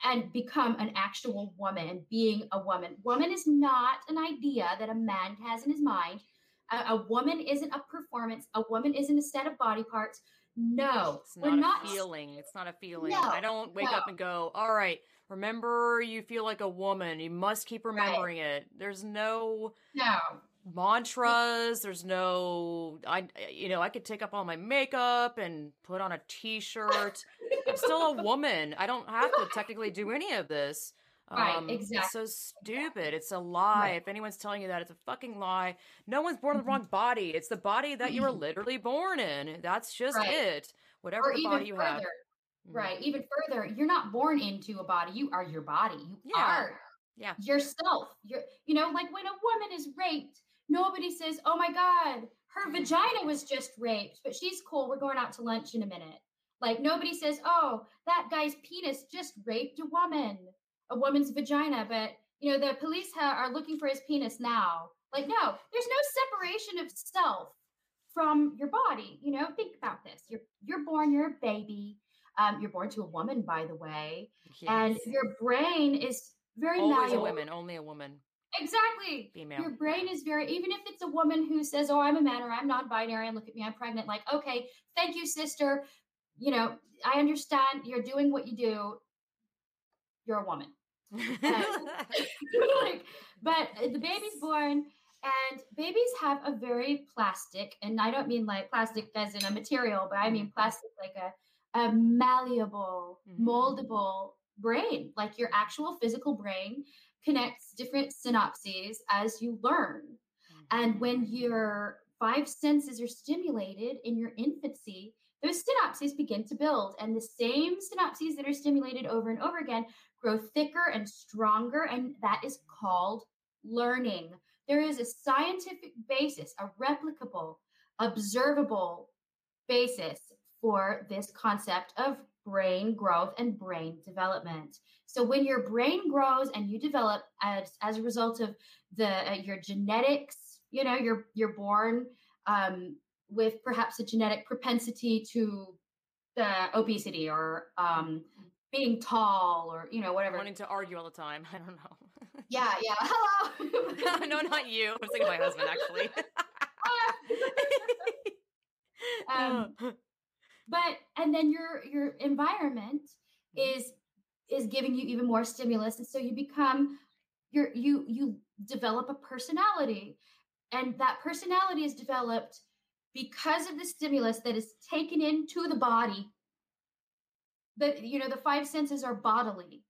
and become an actual woman and being a woman. Woman is not an idea that a man has in his mind. A, a woman isn't a performance. A woman isn't a set of body parts. No, It's we're not, not. a feeling. It's not a feeling. No, I don't wake up and go, all right, remember you feel like a woman. You must keep remembering it. There's no No, mantras. There's no, I, you know, I could take up all my makeup and put on a t shirt. I'm still a woman. I don't have to technically do any of this. Right, Um, It's so stupid. It's a lie. Right. If anyone's telling you that, it's a fucking lie. No one's born in the wrong body. It's the body that you were literally born in. That's just Right. it. Whatever or the body you further. have. Mhm. Right, even further, you're not born into a body. You are your body. You Yeah. are Yeah. yourself. You're, you know, like when a woman is raped, nobody says, "Oh my god, her vagina was just raped, but she's cool. We're going out to lunch in a minute." Like nobody says, "Oh, that guy's penis just raped a woman, a woman's vagina," but you know, the police ha- are looking for his penis now. Like, no, there's no separation of self from your body. You know, think about this. You're you're born, you're a baby. Um, you're born to a woman, by the way, and your brain is very Always a woman, only a woman. Exactly. Female. Your brain is very, even if it's a woman who says, Oh, I'm a man or I'm non binary and look at me, I'm pregnant, like, okay, thank you, sister. You know, I understand you're doing what you do. You're a woman. like, but uh, the baby's born, and babies have a very plastic, and I don't mean like plastic as in a material, but I mean plastic like a, a malleable, Mhm. moldable brain. Like your actual physical brain connects different synapses as you learn. And when your five senses are stimulated in your infancy, those synapses begin to build. And the same synapses that are stimulated over and over again grow thicker and stronger. And that is called learning. There is a scientific basis, a replicable, observable basis for this concept of brain growth and brain development. So when your brain grows and you develop as as a result of the uh, your genetics, you know, you're you're born um, with perhaps a genetic propensity to the obesity or um, being tall or you know whatever. Wanting to argue all the time. I don't know. Yeah, yeah. Hello. no, not you. I was thinking of my husband, actually. um, but and then your your environment mm-hmm. is is giving you even more stimulus. And so you become you're you you develop a personality. And that personality is developed because of the stimulus that is taken into the body. That you know the five senses are bodily.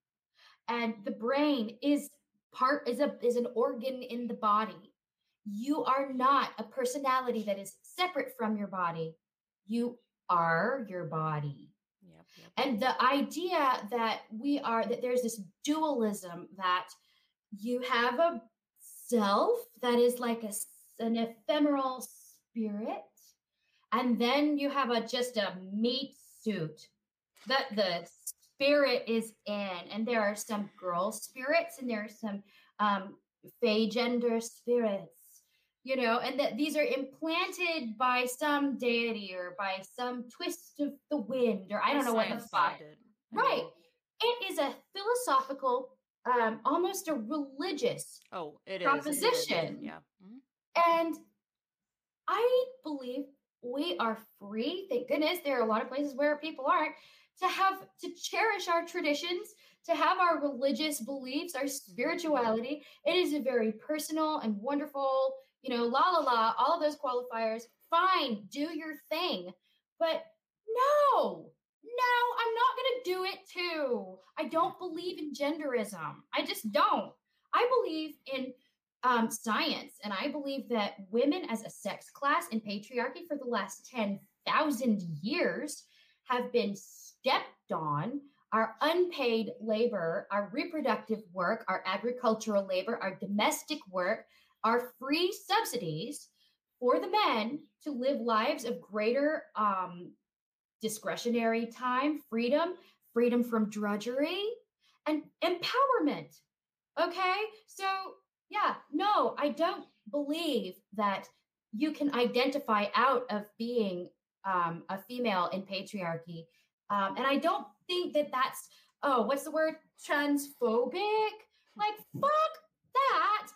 And the brain is part is a is an organ in the body. You are not a personality that is separate from your body. You are your body. Yep, yep. and the idea that we are that there's this dualism that you have a self that is like a, an ephemeral spirit and then you have a just a meat suit that the spirit is in. And there are some girl spirits and there are some um fey gender spirits you know and that these are implanted by some deity or by some twist of the wind or i don't know what the fuck. right. it is a philosophical um almost a religious oh it proposition is. yeah. Mm-hmm. and i believe we are free thank goodness there are a lot of places where people aren't to have to cherish our traditions to have our religious beliefs our spirituality. It is a very personal and wonderful you know la la la all of those qualifiers fine do your thing. But no no i'm not going to do it too. I don't believe in genderism. I just don't. I believe in um, science and i believe that women as a sex class in patriarchy for the last 10,000 years have been stepped on our unpaid labor, our reproductive work, our agricultural labor, our domestic work, our free subsidies for the men to live lives of greater um, discretionary time, freedom, freedom from drudgery, and empowerment. Okay. So, yeah, no, I don't believe that you can identify out of being um, a female in patriarchy um, and I don't think that that's, oh, what's the word? Transphobic? Like, fuck that.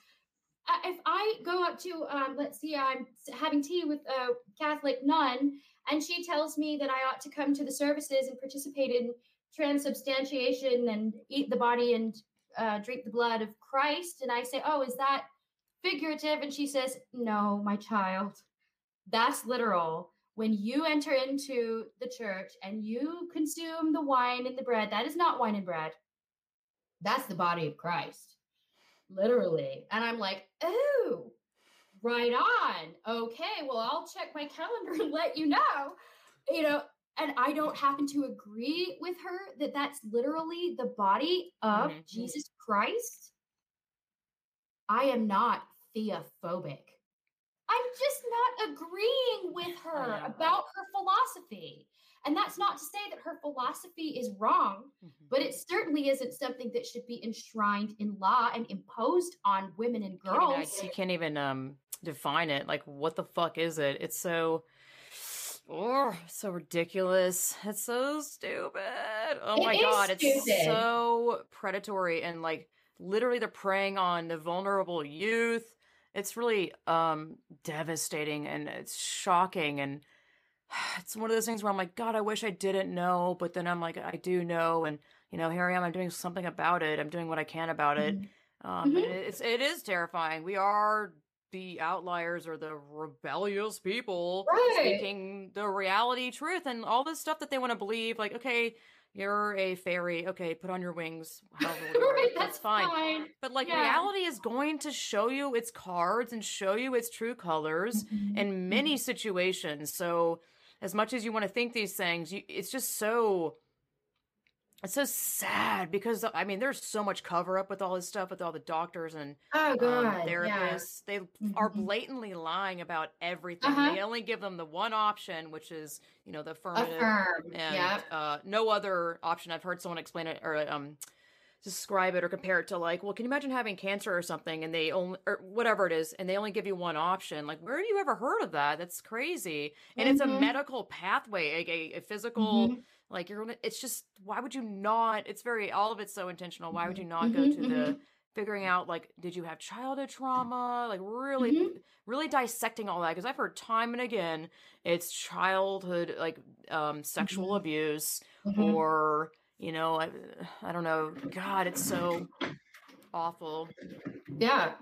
If I go up to, um, let's see, I'm having tea with a Catholic nun, and she tells me that I ought to come to the services and participate in transubstantiation and eat the body and uh, drink the blood of Christ. And I say, oh, is that figurative? And she says, no, my child, that's literal when you enter into the church and you consume the wine and the bread, that is not wine and bread. That's the body of Christ, literally. And I'm like, oh, right on. Okay, well, I'll check my calendar and let you know. You know, and I don't happen to agree with her that that's literally the body of mm-hmm. Jesus Christ. I am not theophobic. I'm just not agreeing with her about her philosophy. And that's not to say that her philosophy is wrong, mm-hmm. but it certainly isn't something that should be enshrined in law and imposed on women and girls. Can't even, you can't even um, define it. Like, what the fuck is it? It's so. Oh, so ridiculous. It's so stupid. Oh it my god, stupid. it's so predatory and like literally they're preying on the vulnerable youth it's really um devastating and it's shocking and it's one of those things where I'm like, God, I wish I didn't know, but then I'm like, I do know, and you know, here I am. I'm doing something about it. I'm doing what I can about it. Mm-hmm. Um, mm-hmm. it's it is terrifying. We are the outliers or the rebellious people right. speaking the reality, truth, and all this stuff that they want to believe. Like, okay, you're a fairy. Okay, put on your wings. right, that's, fine. fine. But like yeah. reality is going to show you its cards and show you its true colors mm-hmm. in many mm-hmm. situations. So as much as you want to think these things, you, it's just so it's so sad because I mean, there's so much cover up with all this stuff with all the doctors and oh um, god, um, therapists. Yeah. They mm-hmm. are blatantly lying about everything. Uh-huh. They only give them the one option, which is you know the affirmative, Affirm. and yep. uh, no other option. I've heard someone explain it or um describe it or compare it to like, well, can you imagine having cancer or something and they only or whatever it is, and they only give you one option? Like, where have you ever heard of that? That's crazy. And mm-hmm. it's a mm-hmm. medical pathway, a, a physical. Mm-hmm like you're gonna it's just why would you not it's very all of it's so intentional why would you not go mm-hmm, to the mm-hmm. figuring out like did you have childhood trauma like really mm-hmm. really dissecting all that because i've heard time and again it's childhood like um sexual mm-hmm. abuse mm-hmm. or you know I, I don't know god it's so awful yeah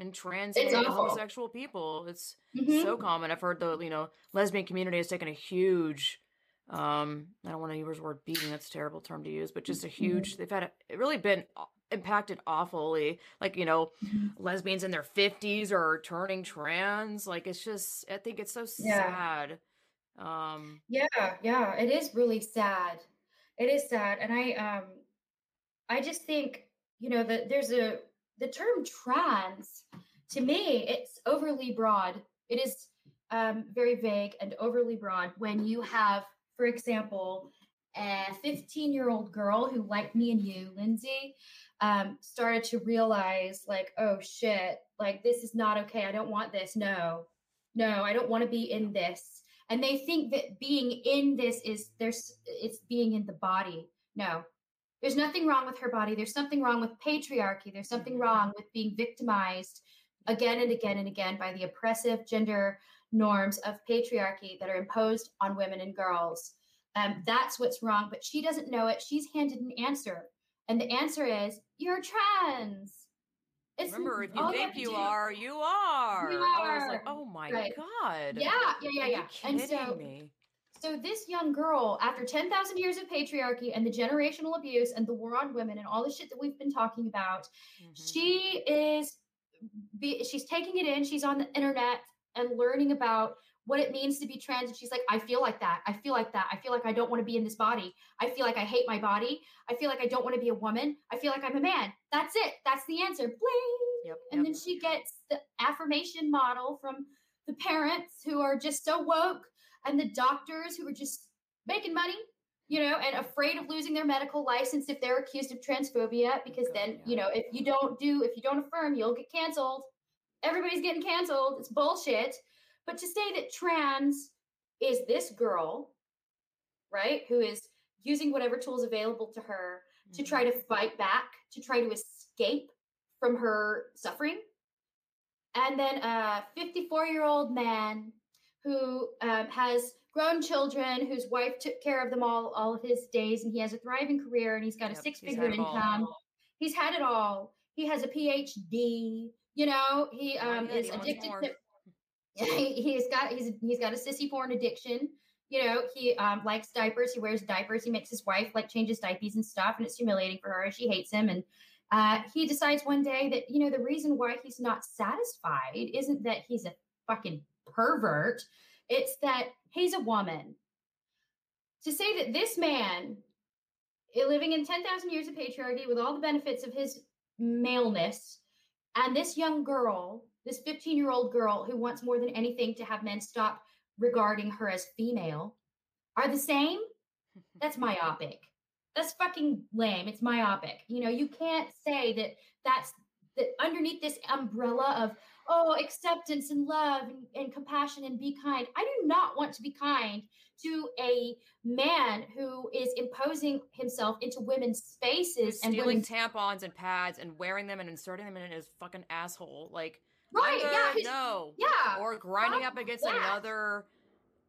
and trans and homosexual people. It's mm-hmm. so common. I've heard the you know lesbian community has taken a huge um I don't want to use the word beating, that's a terrible term to use, but just a mm-hmm. huge they've had a, it really been impacted awfully. Like, you know, mm-hmm. lesbians in their 50s are turning trans. Like it's just I think it's so yeah. sad. Um Yeah, yeah, it is really sad. It is sad. And I um I just think, you know, that there's a the term trans to me it's overly broad. It is um, very vague and overly broad when you have, for example, a 15 year old girl who, like me and you, Lindsay, um, started to realize, like, oh shit, like this is not okay. I don't want this. No, no, I don't want to be in this. And they think that being in this is there's it's being in the body. No, there's nothing wrong with her body. There's something wrong with patriarchy. There's something wrong with being victimized again and again and again by the oppressive gender norms of patriarchy that are imposed on women and girls. Um, that's what's wrong, but she doesn't know it. She's handed an answer, and the answer is you're trans. It's Remember, if you think you, you are, you are. You are. I was like, oh my right. god. Yeah, yeah, yeah, yeah. and so, me? so this young girl, after ten thousand years of patriarchy and the generational abuse and the war on women and all the shit that we've been talking about, mm-hmm. she is. Be, she's taking it in. She's on the internet and learning about what it means to be trans. And she's like, I feel like that. I feel like that. I feel like I don't want to be in this body. I feel like I hate my body. I feel like I don't want to be a woman. I feel like I'm a man. That's it. That's the answer. Bling. Yep, and yep. then she gets the affirmation model from the parents who are just so woke and the doctors who are just making money, you know, and afraid of losing their medical license if they're accused of transphobia, because God, then, yeah. you know, if you don't do, if you don't affirm, you'll get canceled everybody's getting canceled. It's bullshit. But to say that trans is this girl, right, who is using whatever tools available to her to mm-hmm. try to fight back, to try to escape from her suffering. And then a 54 year old man who um, has grown children, whose wife took care of them all all of his days, and he has a thriving career, and he's got a six figure income. He's had it all. He has a PhD. You know, he um is addicted to he's got he's he's got a sissy porn addiction. You know, he um likes diapers, he wears diapers, he makes his wife like changes diapers and stuff, and it's humiliating for her. She hates him. And uh he decides one day that, you know, the reason why he's not satisfied isn't that he's a fucking pervert, it's that he's a woman. To say that this man eh, living in 10,000 years of patriarchy with all the benefits of his maleness and this young girl, this 15 year old girl who wants more than anything to have men stop regarding her as female, are the same. That's myopic. That's fucking lame. It's myopic. You know, you can't say that that's that underneath this umbrella of oh acceptance and love and, and, compassion and be kind i do not want to be kind to a man who is imposing himself into women's spaces and stealing women's... tampons and pads and wearing them and inserting them in his fucking asshole like right yeah no yeah or grinding up against that. another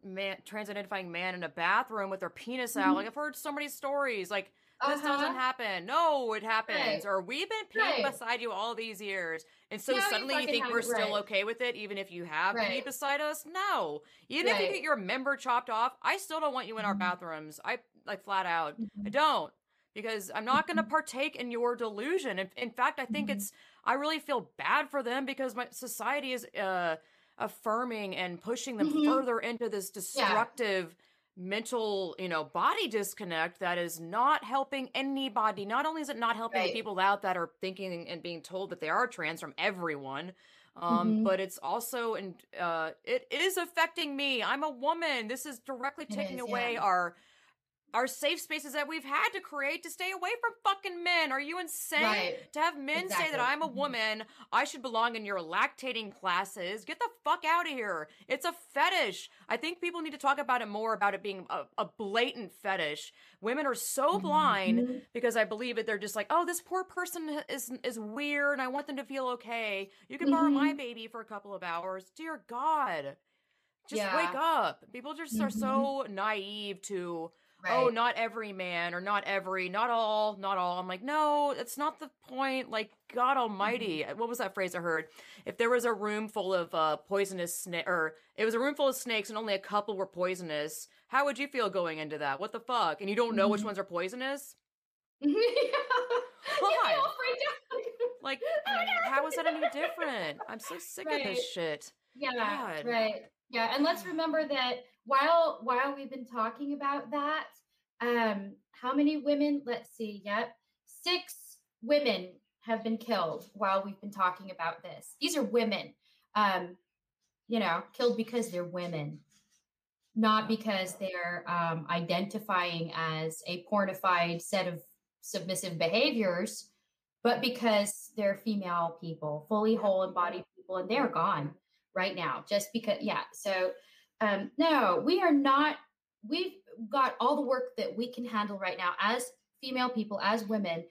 man trans identifying man in a bathroom with their penis mm-hmm. out like i've heard so many stories like this uh-huh. doesn't happen. No, it happens. Right. Or we've been peeing right. beside you all these years. And so suddenly you, you think we're still okay with it, even if you have right. peed beside us? No. Even if you get your member chopped off, I still don't want you in our mm-hmm. bathrooms. I like flat out. Mm-hmm. I don't. Because I'm not going to mm-hmm. partake in your delusion. In, in fact, I think mm-hmm. it's, I really feel bad for them because my society is uh, affirming and pushing them mm-hmm. further into this destructive. Yeah mental, you know, body disconnect that is not helping anybody. Not only is it not helping right. the people out that are thinking and being told that they are trans from everyone, um, mm-hmm. but it's also and uh, it, it is affecting me. I'm a woman. This is directly taking is, away yeah. our our safe spaces that we've had to create to stay away from fucking men. Are you insane? Right. To have men exactly. say that I'm a mm-hmm. woman, I should belong in your lactating classes. Get the fuck out of here. It's a fetish. I think people need to talk about it more about it being a, a blatant fetish. Women are so blind mm-hmm. because I believe it. They're just like, oh, this poor person is is weird, and I want them to feel okay. You can mm-hmm. borrow my mm-hmm. baby for a couple of hours. Dear God, just yeah. wake up. People just are so mm-hmm. naive to oh, not every man or not every, not all, not all. I'm like, no, that's not the point. Like, God Almighty, mm-hmm. what was that phrase I heard? If there was a room full of uh, poisonous snake, or it was a room full of snakes and only a couple were poisonous, how would you feel going into that? What the fuck? And you don't know mm-hmm. which ones are poisonous? yeah. Why? like, how is that any different? I'm so sick right. of this shit. Yeah, God. right. Yeah, and let's remember that while while we've been talking about that, um, how many women? Let's see. Yep, six women have been killed while we've been talking about this. These are women, um, you know, killed because they're women, not because they're um, identifying as a pornified set of submissive behaviors, but because they're female people, fully whole embodied people, and they're gone right now. Just because, yeah. So um, no, we are not, we've got all the work that we can handle right now as female people, as women,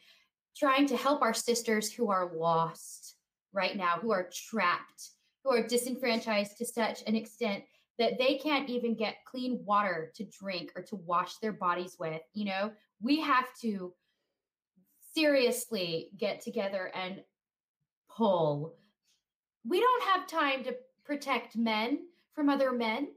trying to help our sisters who are lost right now, who are trapped, who are disenfranchised to such an extent that they can't even get clean water to drink or to wash their bodies with. You know, we have to seriously get together and pull. We don't have time to protect men from other men.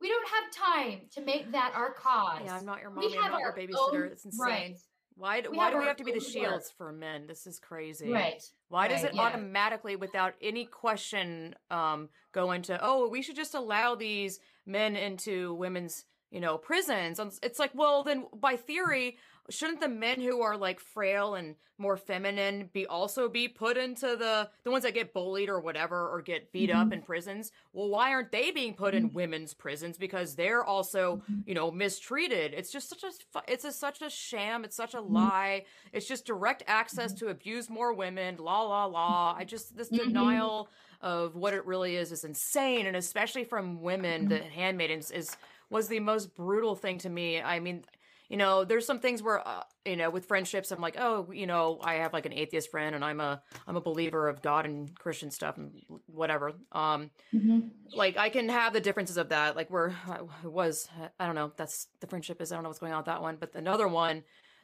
We don't have time to make that our cause. Yeah, I'm not your. I'm not your babysitter. It's insane. Right. Why, do, why do we have to be the shields work. for men? This is crazy. Right. Why right, does it yeah. automatically, without any question, um, go into, oh, we should just allow these men into women's, you know, prisons? It's like, well, then by theory, shouldn't the men who are like frail and more feminine be also be put into the the ones that get bullied or whatever or get beat mm-hmm. up in prisons well why aren't they being put mm-hmm. in women's prisons because they're also mm-hmm. you know mistreated it's just such a it's a, such a sham it's such a mm-hmm. lie it's just direct access mm-hmm. to abuse more women la la la i just this mm-hmm. denial of what it really is is insane and especially from women the handmaidens is was the most brutal thing to me i mean you know, there's some things where, uh, you know, with friendships, I'm like, oh, you know, I have like an atheist friend, and I'm a I'm a believer of God and Christian stuff and whatever. Um, mm-hmm. like I can have the differences of that. Like where I was, I don't know. That's the friendship is. I don't know what's going on with that one, but another one.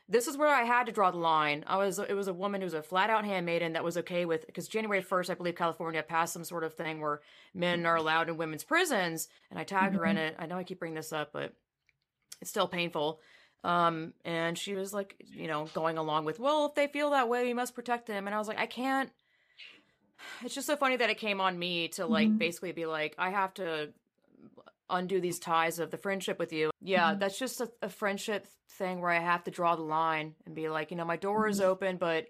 This is where I had to draw the line. I was it was a woman who was a flat out handmaiden that was okay with because January first, I believe California passed some sort of thing where men are allowed in women's prisons, and I tagged mm-hmm. her in mm-hmm. it. I know I keep bringing this up, but it's still painful. Um, and she was like, you know, going along with, well, if they feel that way, we must protect them. And I was like, I can't. It's just so funny that it came on me to like mm-hmm. basically be like, I have to undo these ties of the friendship with you. Yeah, mm-hmm. that's just a, a, friendship thing where I have to draw the line and be like, you know, my door is mm-hmm. open, but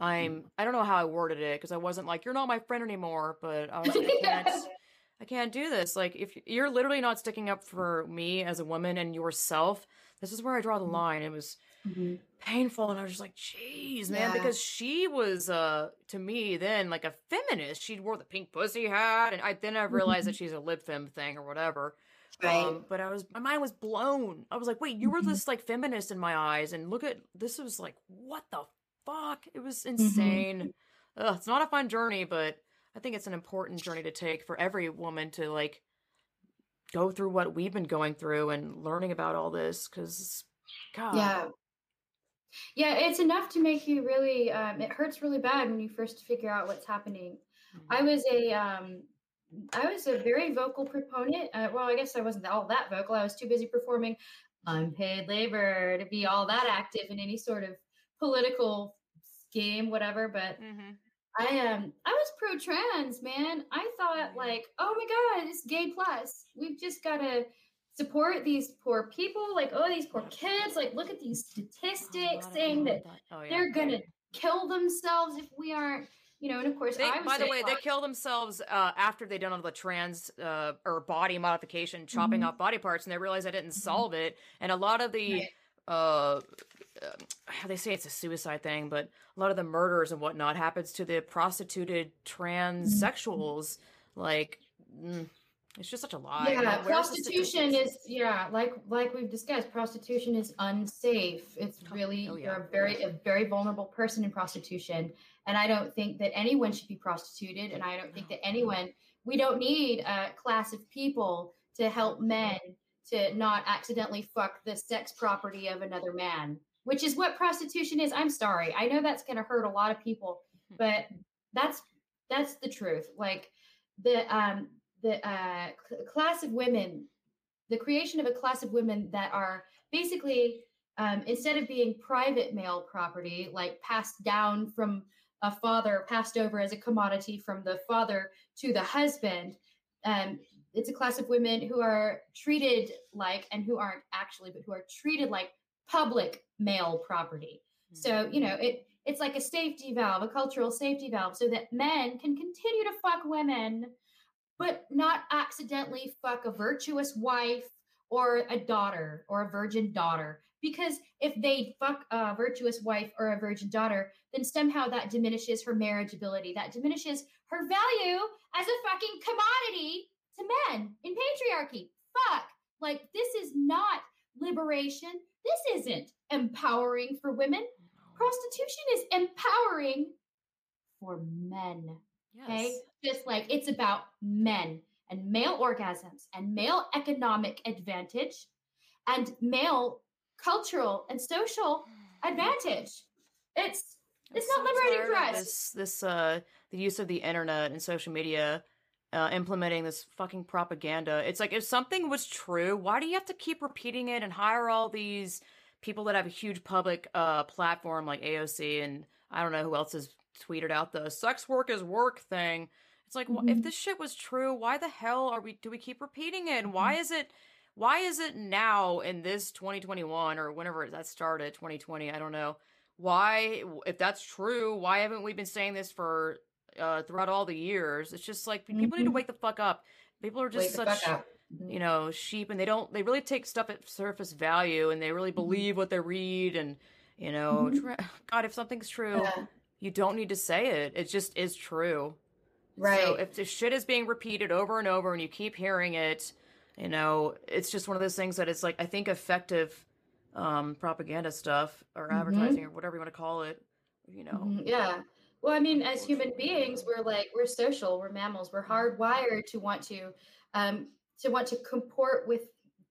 I'm, I don't know how I worded it because I wasn't like, you're not my friend anymore, but I was like, I can't. I can't do this. Like, if you're literally not sticking up for me as a woman and yourself, this is where I draw the mm-hmm. line. It was mm-hmm. painful, and I was just like, "Jeez, man," yeah. because she was, uh, to me then like a feminist. She wore the pink pussy hat, and I then I realized mm-hmm. that she's a lib fem thing or whatever. Right. Um, but I was my mind was blown. I was like, "Wait, you were mm-hmm. this like feminist in my eyes," and look at this was like, what the fuck? It was mm-hmm. insane. Ugh, it's not a fun journey, but I think it's an important journey to take for every woman to like go through what we've been going through and learning about all this because god yeah yeah it's enough to make you really um, it hurts really bad when you first figure out what's happening mm-hmm. i was a um, I was a very vocal proponent. Uh, well, I guess I wasn't all that vocal. I was too busy performing unpaid labor to be all that active in any sort of political scheme, whatever. But mm-hmm. I am. Um, I was pro trans, man. I thought like, oh my god, it's gay plus. We've just got to support these poor people. Like, oh, these poor kids. Like, look at these statistics oh, saying that, that. Oh, yeah. they're gonna kill themselves if we aren't. You know, and of course, they, by the way, they kill themselves uh, after they done all the trans uh, or body modification, chopping mm-hmm. off body parts, and they realize I didn't mm-hmm. solve it. And a lot of the right. Uh, how they say it's a suicide thing, but a lot of the murders and whatnot happens to the prostituted transsexuals. Like, mm, it's just such a lie. Yeah, prostitution is yeah, like like we've discussed, prostitution is unsafe. It's oh, really oh, yeah. you're a very a very vulnerable person in prostitution, and I don't think that anyone should be prostituted, and I don't think that anyone we don't need a class of people to help men to not accidentally fuck the sex property of another man, which is what prostitution is. I'm sorry. I know that's going to hurt a lot of people, hmm. but that's that's the truth. Like the um the uh cl- class of women, the creation of a class of women that are basically um, instead of being private male property, like passed down from a father, passed over as a commodity from the father to the husband, um, it's a class of women who are treated like, and who aren't actually, but who are treated like public male property. Mm-hmm. So you know, it it's like a safety valve, a cultural safety valve, so that men can continue to fuck women, but not accidentally fuck a virtuous wife or a daughter or a virgin daughter. Because if they fuck a virtuous wife or a virgin daughter, then somehow that diminishes her marriageability. That diminishes her value as a fucking commodity to men in patriarchy. Fuck. Like, this is not liberation. This isn't empowering for women. Prostitution is empowering for men. Yes. Okay. Just like it's about men and male orgasms and male economic advantage and male cultural and social advantage. It's it's not liberating for us. This this uh the use of the internet and social media uh, implementing this fucking propaganda. It's like if something was true, why do you have to keep repeating it and hire all these people that have a huge public uh platform like AOC and I don't know who else has tweeted out the sex work is work thing. It's like mm-hmm. if this shit was true, why the hell are we do we keep repeating it? And why mm-hmm. is it why is it now in this 2021 or whenever that started 2020, I don't know. Why if that's true, why haven't we been saying this for uh throughout all the years? It's just like people mm-hmm. need to mm-hmm. wake the fuck up. People are just wake such mm-hmm. you know, sheep and they don't they really take stuff at surface value and they really mm-hmm. believe what they read and you know, god if something's true, yeah. you don't need to say it. It just is true. Right. So if the shit is being repeated over and over and you keep hearing it, you know, it's just one of those things that it's like I think effective um propaganda stuff or mm-hmm. advertising mm-hmm. or whatever you want to call it, you know. Mm-hmm. Yeah. Well, I mean, as human beings, we're like we're social, we're mammals, we're hardwired to want to um to want to comport with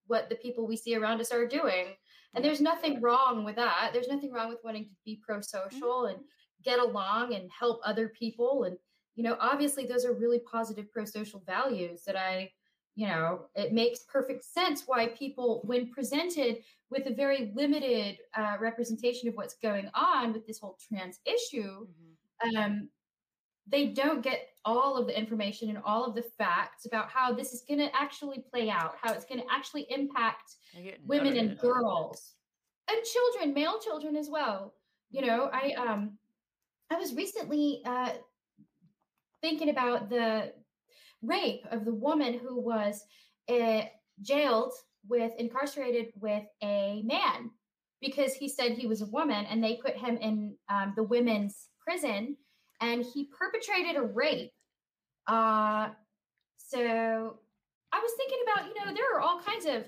what the people we see around us are doing. And there's nothing wrong with that. There's nothing wrong with wanting to be pro-social and get along and help other people and you know obviously those are really positive pro-social values that i you know it makes perfect sense why people when presented with a very limited uh, representation of what's going on with this whole trans issue mm-hmm. Um, they don't get all of the information and all of the facts about how this is going to actually play out how it's going to actually impact women and girls and children male children as well. You know i um i was recently uh thinking about the rape of the woman who was uh, jailed with incarcerated with a man because he said he was a woman and they put him in um, the women's prison and he perpetrated a rape uh, so i was thinking about you know there are all kinds of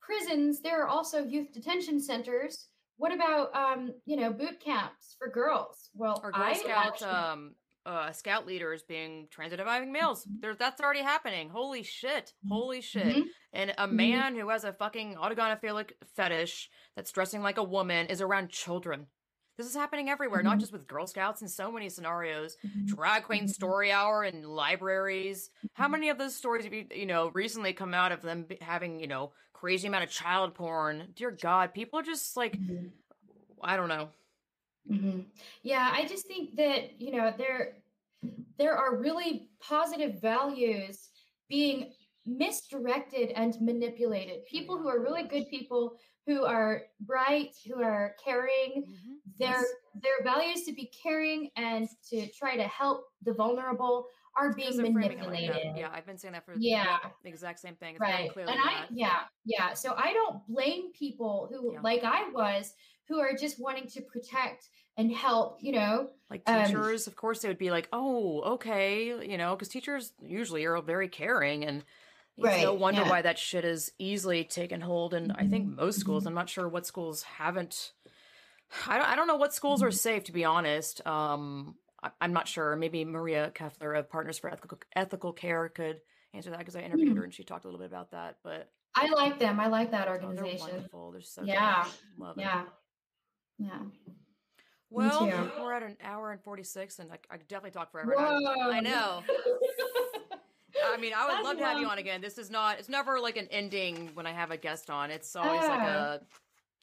prisons there are also youth detention centers what about um, you know boot camps for girls well or girl scouts um uh, scout leaders being transitiving males. Mm-hmm. There, that's already happening. Holy shit! Mm-hmm. Holy shit! Mm-hmm. And a mm-hmm. man mm-hmm. who has a fucking autogynephilic fetish that's dressing like a woman is around children. This is happening everywhere, not mm-hmm. just with Girl Scouts in so many scenarios. Drag Queen Story Hour in libraries. How many of those stories have you, you know, recently come out of them having, you know, crazy amount of child porn? Dear God, people are just like, I don't know. Mm-hmm. Yeah, I just think that you know there there are really positive values being misdirected and manipulated. People who are really good people, who are bright, who are caring, mm-hmm. their yes. their values to be caring and to try to help the vulnerable are being manipulated. Like yeah, I've been saying that for yeah the exact same thing. It's right, and I yeah yeah. So I don't blame people who yeah. like I was who are just wanting to protect and help, you know. Like um, teachers, um, of course, they would be like, oh, okay, you know, because teachers usually are very caring and it's right, no wonder yeah. why that shit is easily taken hold. And. I think mm-hmm, most schools. I'm not sure what schools haven't. I don't, I don't know what schools are safe, to be honest. Um, I, am not sure. Maybe Maria Keffler of Partners for Ethical, Ethical Care could answer that because I interviewed mm. her and she talked a little bit about that. But I like them. I like that Oh, they're organization. wonderful. They're so Yeah. good. Love it. yeah. Yeah. Well, we're at an hour and 46, and I, I could definitely talk forever. Whoa. I know. I mean, I would love to have you on again. This is not, it's never like an ending when I have a guest on. It's always like Ah. a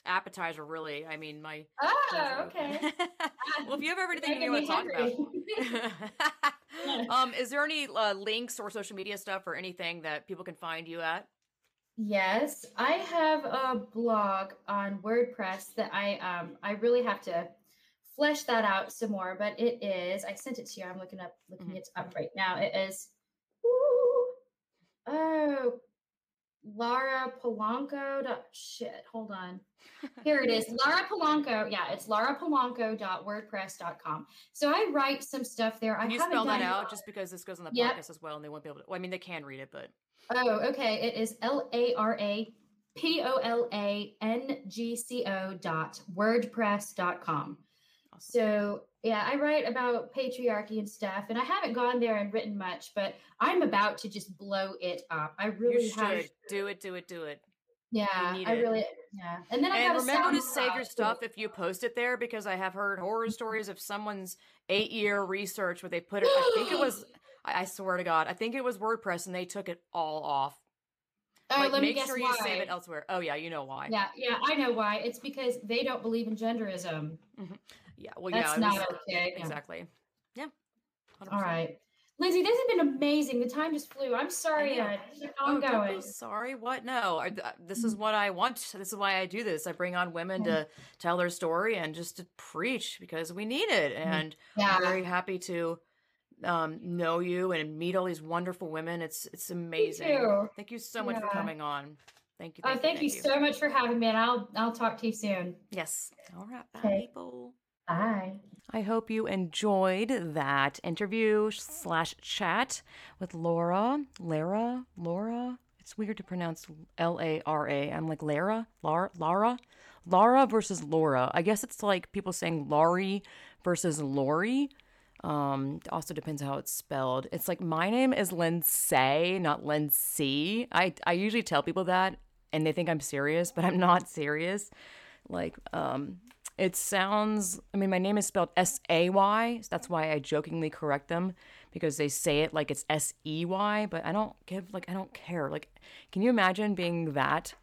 appetizer, really. I mean, my. oh, okay. well, if you have everything you want to talk about. um, is there any uh, links or social media stuff or anything that people can find you at? Yes, I have a blog on WordPress that I um I really have to flesh that out some more, but it is I sent it to you. I'm looking up looking Mhm. it up right now. It is oh Lara Polanco. Shit, hold on. Here it is. Lara Polanco. Yeah, it's larapolanco.wordpress.com. So I write some stuff there. I Can you haven't spell that out just because this goes on the Yep. podcast as well and they won't be able to? Well, I mean, they can read it, but. Oh, okay. It is L A R A P O L A N G C O dot wordpress dot com. Awesome. So yeah, I write about patriarchy and stuff, and I haven't gone there and written much, but I'm about to just blow it up. I really have. do it, do it, do it. Yeah, I it. really yeah. And then I And have a remember to save your stuff if you post it there because I have heard horror stories of someone's eight year research where they put it. I think it was. I I swear to God, I think it was WordPress, and they took it all off. Oh, like, let me make guess sure why. you save it elsewhere. Oh yeah, you know why. Yeah, yeah, I know why. It's because they don't believe in genderism. Mm-hmm. Yeah, Well, That's yeah, not was- okay. Exactly. Yeah. 100%. All right. Lindsay, this has been amazing. The time just flew. I'm sorry uh, keep Oh, going. sorry. What? No. I, this is what I want. This is why I do this. I bring on women to tell their story and just to preach because we need it. And Yeah. I'm very happy to um, know you and meet all these wonderful women. It's it's amazing. Thank you so much for coming on. Thank you. Oh, thank you so much for having me, and I'll I'll talk to you soon. Yes. All right. Bye, Okay. people. Bye. I hope you enjoyed that interview slash chat with Laura. Lara? Laura? It's weird to pronounce L A R A. I'm like Lara? Lara? Lara? Lara versus Laura. I guess it's like people saying Laurie versus Lori. Um, also depends how it's spelled. It's like my name is Lindsay, not Lindsay. I I usually tell people that and they think I'm serious, but I'm not serious. Like, um, it sounds, I mean, my name is spelled S A Y. So that's why I jokingly correct them because they say it like it's S E Y, but I don't give, like, I don't care. Like, can you imagine being that,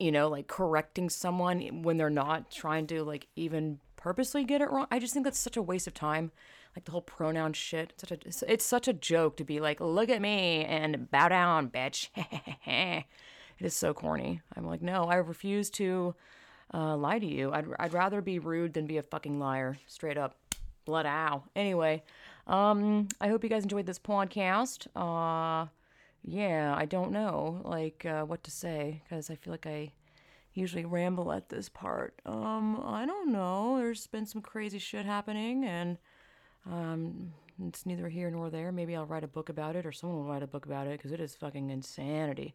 you know, like correcting someone when they're not trying to, like, even purposely get it wrong? I just think that's such a waste of time. Like the whole pronoun shit. It's such a, it's, it's such a joke to be like, look at me and bow down, bitch. it is so corny. I'm like, no, I refuse to uh, lie to you. I'd, I'd rather be rude than be a fucking liar. Straight up. Blood ow. Anyway, um, I hope you guys enjoyed this podcast. Uh, yeah, I don't know, like, uh, what to say, because I feel like I usually ramble at this part. Um, I don't know. There's been some crazy shit happening, and um, it's neither here nor there. Maybe I'll write a book about it, or someone will write a book about it, because it is fucking insanity.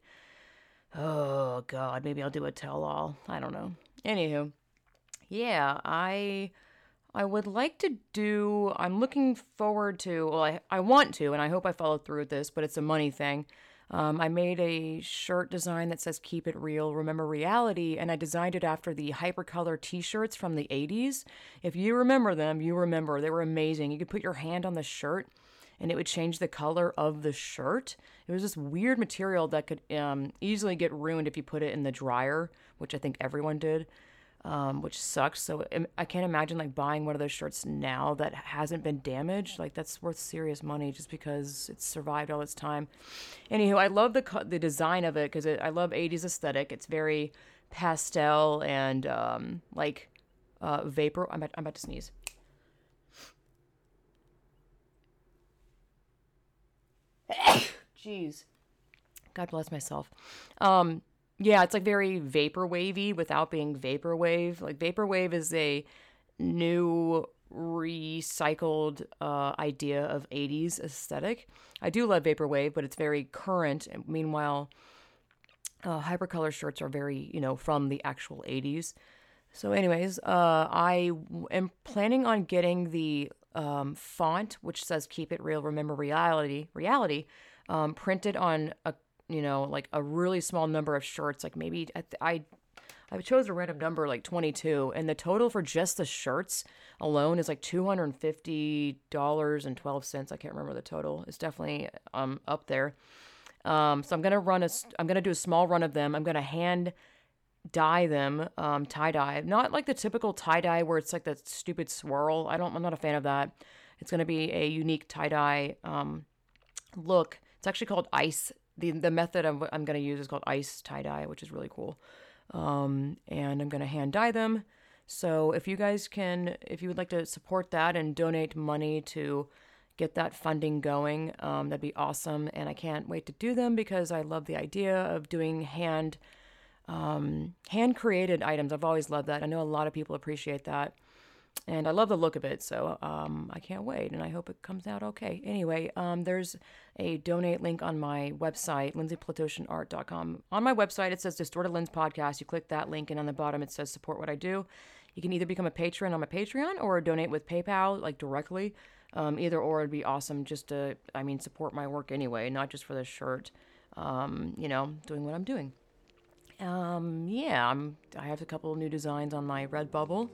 Oh God, maybe I'll do a tell-all. I don't know. Anywho, yeah, I I would like to do. I'm looking forward to. Well, I I want to, and I hope I follow through with this. But it's a money thing. Um, I made a shirt design that says "Keep it real, remember reality," and I designed it after the hypercolor T-shirts from the '80s. If you remember them, you remember they were amazing. You could put your hand on the shirt, and it would change the color of the shirt. It was this weird material that could um, easily get ruined if you put it in the dryer, which I think everyone did, um, which sucks. So I can't imagine like buying one of those shirts now that hasn't been damaged. Like that's worth serious money just because it's survived all its time. Anywho, I love the co- the design of it because I love 80s aesthetic. It's very pastel and um, like uh, vapor. I'm about, I'm about to sneeze. Jeez. God bless myself. Um, yeah, it's like very vapor wavy without being vaporwave. Like vaporwave is a new recycled uh, idea of 80s aesthetic. I do love vaporwave, but it's very current. And Meanwhile, uh, hypercolor shirts are very, you know, from the actual 80s. So, anyways, uh, I am planning on getting the um, font, which says "Keep it real, remember reality," reality, um, printed on a you know, like a really small number of shirts, like maybe I, I I chose a random number like 22, and the total for just the shirts alone is like $250.12. I can't remember the total. It's definitely um, up there. Um, so I'm gonna run a, I'm gonna do a small run of them. I'm gonna hand dye them, um, tie dye, not like the typical tie dye where it's like that stupid swirl. I don't, I'm not a fan of that. It's gonna be a unique tie dye um, look. It's actually called ice. The the method I'm, I'm gonna use is called ice tie dye, which is really cool. Um, and I'm gonna hand dye them. So if you guys can, if you would like to support that and donate money to get that funding going. Um, that'd be awesome. And I can't wait to do them because I love the idea of doing hand um, hand created items. I've always loved that. I know a lot of people appreciate that. And I love the look of it, so um, I can't wait, and I hope it comes out okay. Anyway, um, there's a donate link on my website, lindsayplatoshinart.com. On my website, it says Distorted Lens Podcast. You click that link, and on the bottom, it says support what I do. You can either become a patron on my Patreon or donate with PayPal, like directly. Um, either or would be awesome just to, I mean, support my work anyway, not just for the shirt. Um, you know, doing what I'm doing. Um, yeah, I'm, I have a couple new designs on my Redbubble.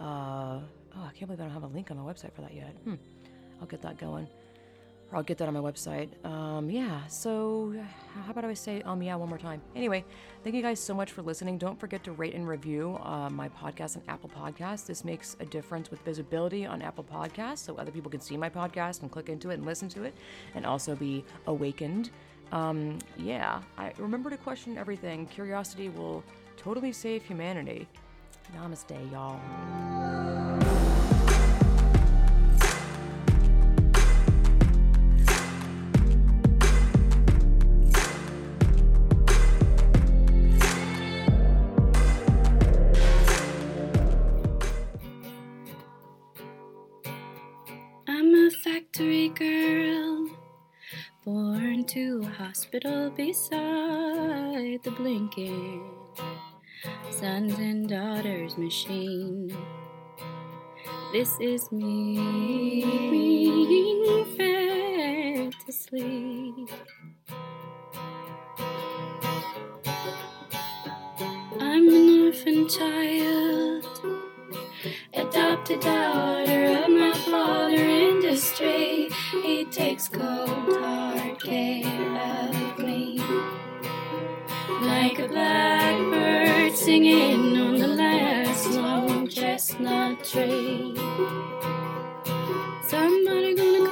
Uh, oh, I can't believe I don't have a link on my website for that yet. Hmm. I'll get that going. Or I'll get that on my website. Um, yeah, so how about I say um yeah one more time? Anyway, thank you guys so much for listening. Don't forget to rate and review uh, my podcast on Apple Podcasts. This makes a difference with visibility on Apple Podcasts, so other people can see my podcast and click into it and listen to it, and also be awakened. Um, yeah, I remember to question everything. Curiosity will totally save humanity. Namaste, y'all. Hospital beside the blinking sons and daughters machine. This is me being fed to sleep. I'm an orphan child, adopted daughter of my father industry. He takes cold care of me. like a blackbird singing on the last long chestnut tree. Somebody gonna